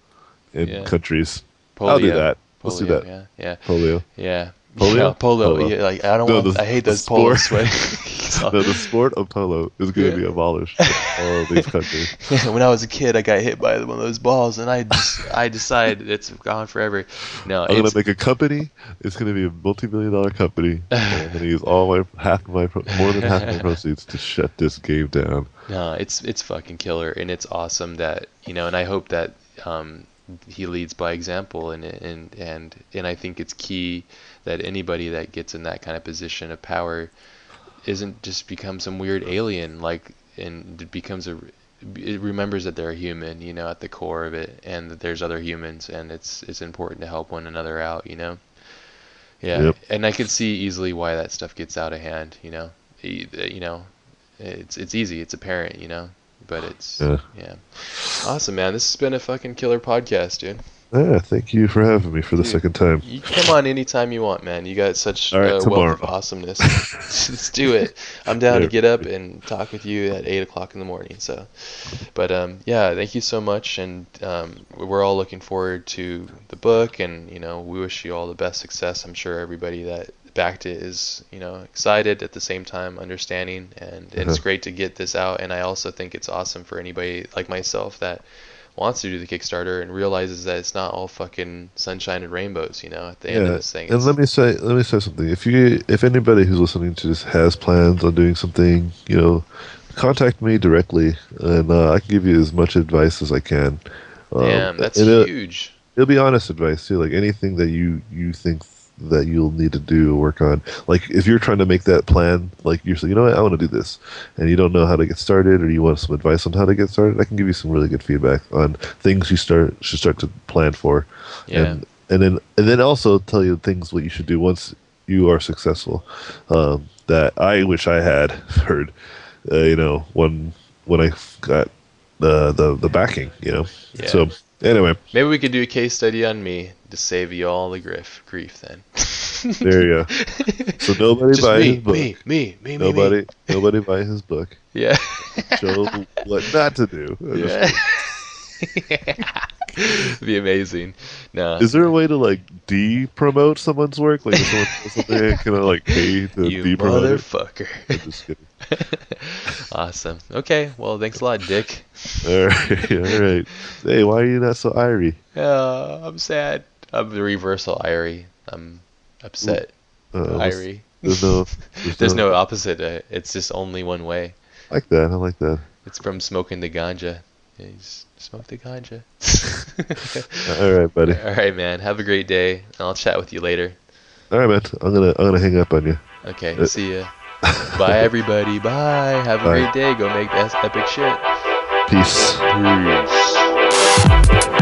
B: in
A: Yeah.
B: countries. I'll do
A: Polio.
B: that. Let's do that.
A: Yeah. Yeah.
B: Polio.
A: Yeah.
B: Polio?
A: Yeah, polo.
B: Polo.
A: Yeah, like I don't
B: No,
A: want.
B: the-
A: I hate those polo
B: sport.
A: sweat.
B: No, the sport of polo is going to
A: Yeah.
B: be abolished in all of these countries.
A: when I was a kid, I got hit by one of those balls, and I just, I decided it's gone forever. No,
B: I'm going to make a company. It's going to be a multi-million dollar company. and I'm going to use all my half of my more than half of my proceeds to shut this game down.
A: no, it's it's fucking killer, and it's awesome that you know, and I hope that um, he leads by example, and and and and I think it's key that anybody that gets in that kind of position of power isn't just become some weird alien, like and it becomes a it remembers that they're a human, you know, at the core of it, and that there's other humans, and it's it's important to help one another out, you know. Yeah,
B: Yep.
A: and I could see easily why that stuff gets out of hand, you know. You know, it's it's easy, it's apparent, you know, but it's
B: Yeah.
A: yeah. Awesome, man. This has been a fucking killer podcast, dude.
B: Yeah, thank you for having me for the
A: Dude.
B: second time.
A: You can come on anytime you want, man. You got such
B: right,
A: a wealth of awesomeness. Let's do it. I'm down to get up and talk with you at eight o'clock in the morning. So, but um, yeah, thank you so much, and um, we're all looking forward to the book, and you know, we wish you all the best success. I'm sure everybody that it is, you know, excited at the same time, understanding, and it's
B: Uh-huh.
A: great to get this out. And I also think it's awesome for anybody like myself that wants to do the Kickstarter and realizes that it's not all fucking sunshine and rainbows, you know, at the end of
B: Yeah,
A: this thing.
B: and let me say, let me say something. If you, if anybody who's listening to this has plans on doing something, you know, contact me directly, and uh, I can give you as much advice as I can. Um,
A: Damn, that's
B: and
A: huge.
B: it'll be honest advice too. Like anything that you you think that you'll need to do work on. Like if you're trying to make that plan, like you're saying, you know what, I want to do this, and you don't know how to get started, or you want some advice on how to get started, I can give you some really good feedback on things you start should start to plan for,
A: Yeah.
B: and and then and then also tell you things what you should do once you are successful. Um, that I wish I had heard, uh, you know, when when I got the the the backing, you know.
A: Yeah.
B: So anyway.
A: Maybe we could do a case study on me to save you all the grief, grief then.
B: There you go. So nobody
A: Just
B: buy
A: me,
B: his book.
A: me, me, me, me,
B: nobody,
A: me.
B: nobody buy his book.
A: Yeah.
B: Show what not to do.
A: yeah. be amazing. No.
B: Is there a way to like de-promote someone's work? Like if someone does something, can I like pay to
A: you
B: de-promote it?
A: motherfucker.
B: I'm just kidding.
A: awesome. Okay. Well, thanks a lot, Dick.
B: All right, all right. Hey, why are you not so irie?
A: Uh, I'm sad. I'm the reversal, Irie. I'm upset,
B: Uh, there's-
A: Irie.
B: There's no.
A: There's no opposite. Uh, it's just only one way.
B: I like that. I like that.
A: It's from smoking the ganja. Yeah, you s- the ganja.
B: All right, buddy.
A: All right, man. Have a great day, and I'll chat with you later.
B: All right, man. I'm gonna I'm gonna hang up on you.
A: Okay.
B: Uh,
A: See ya. Bye, everybody. Bye. Have a
B: Bye.
A: great day. Go make that epic shit.
B: Peace.
A: Peace.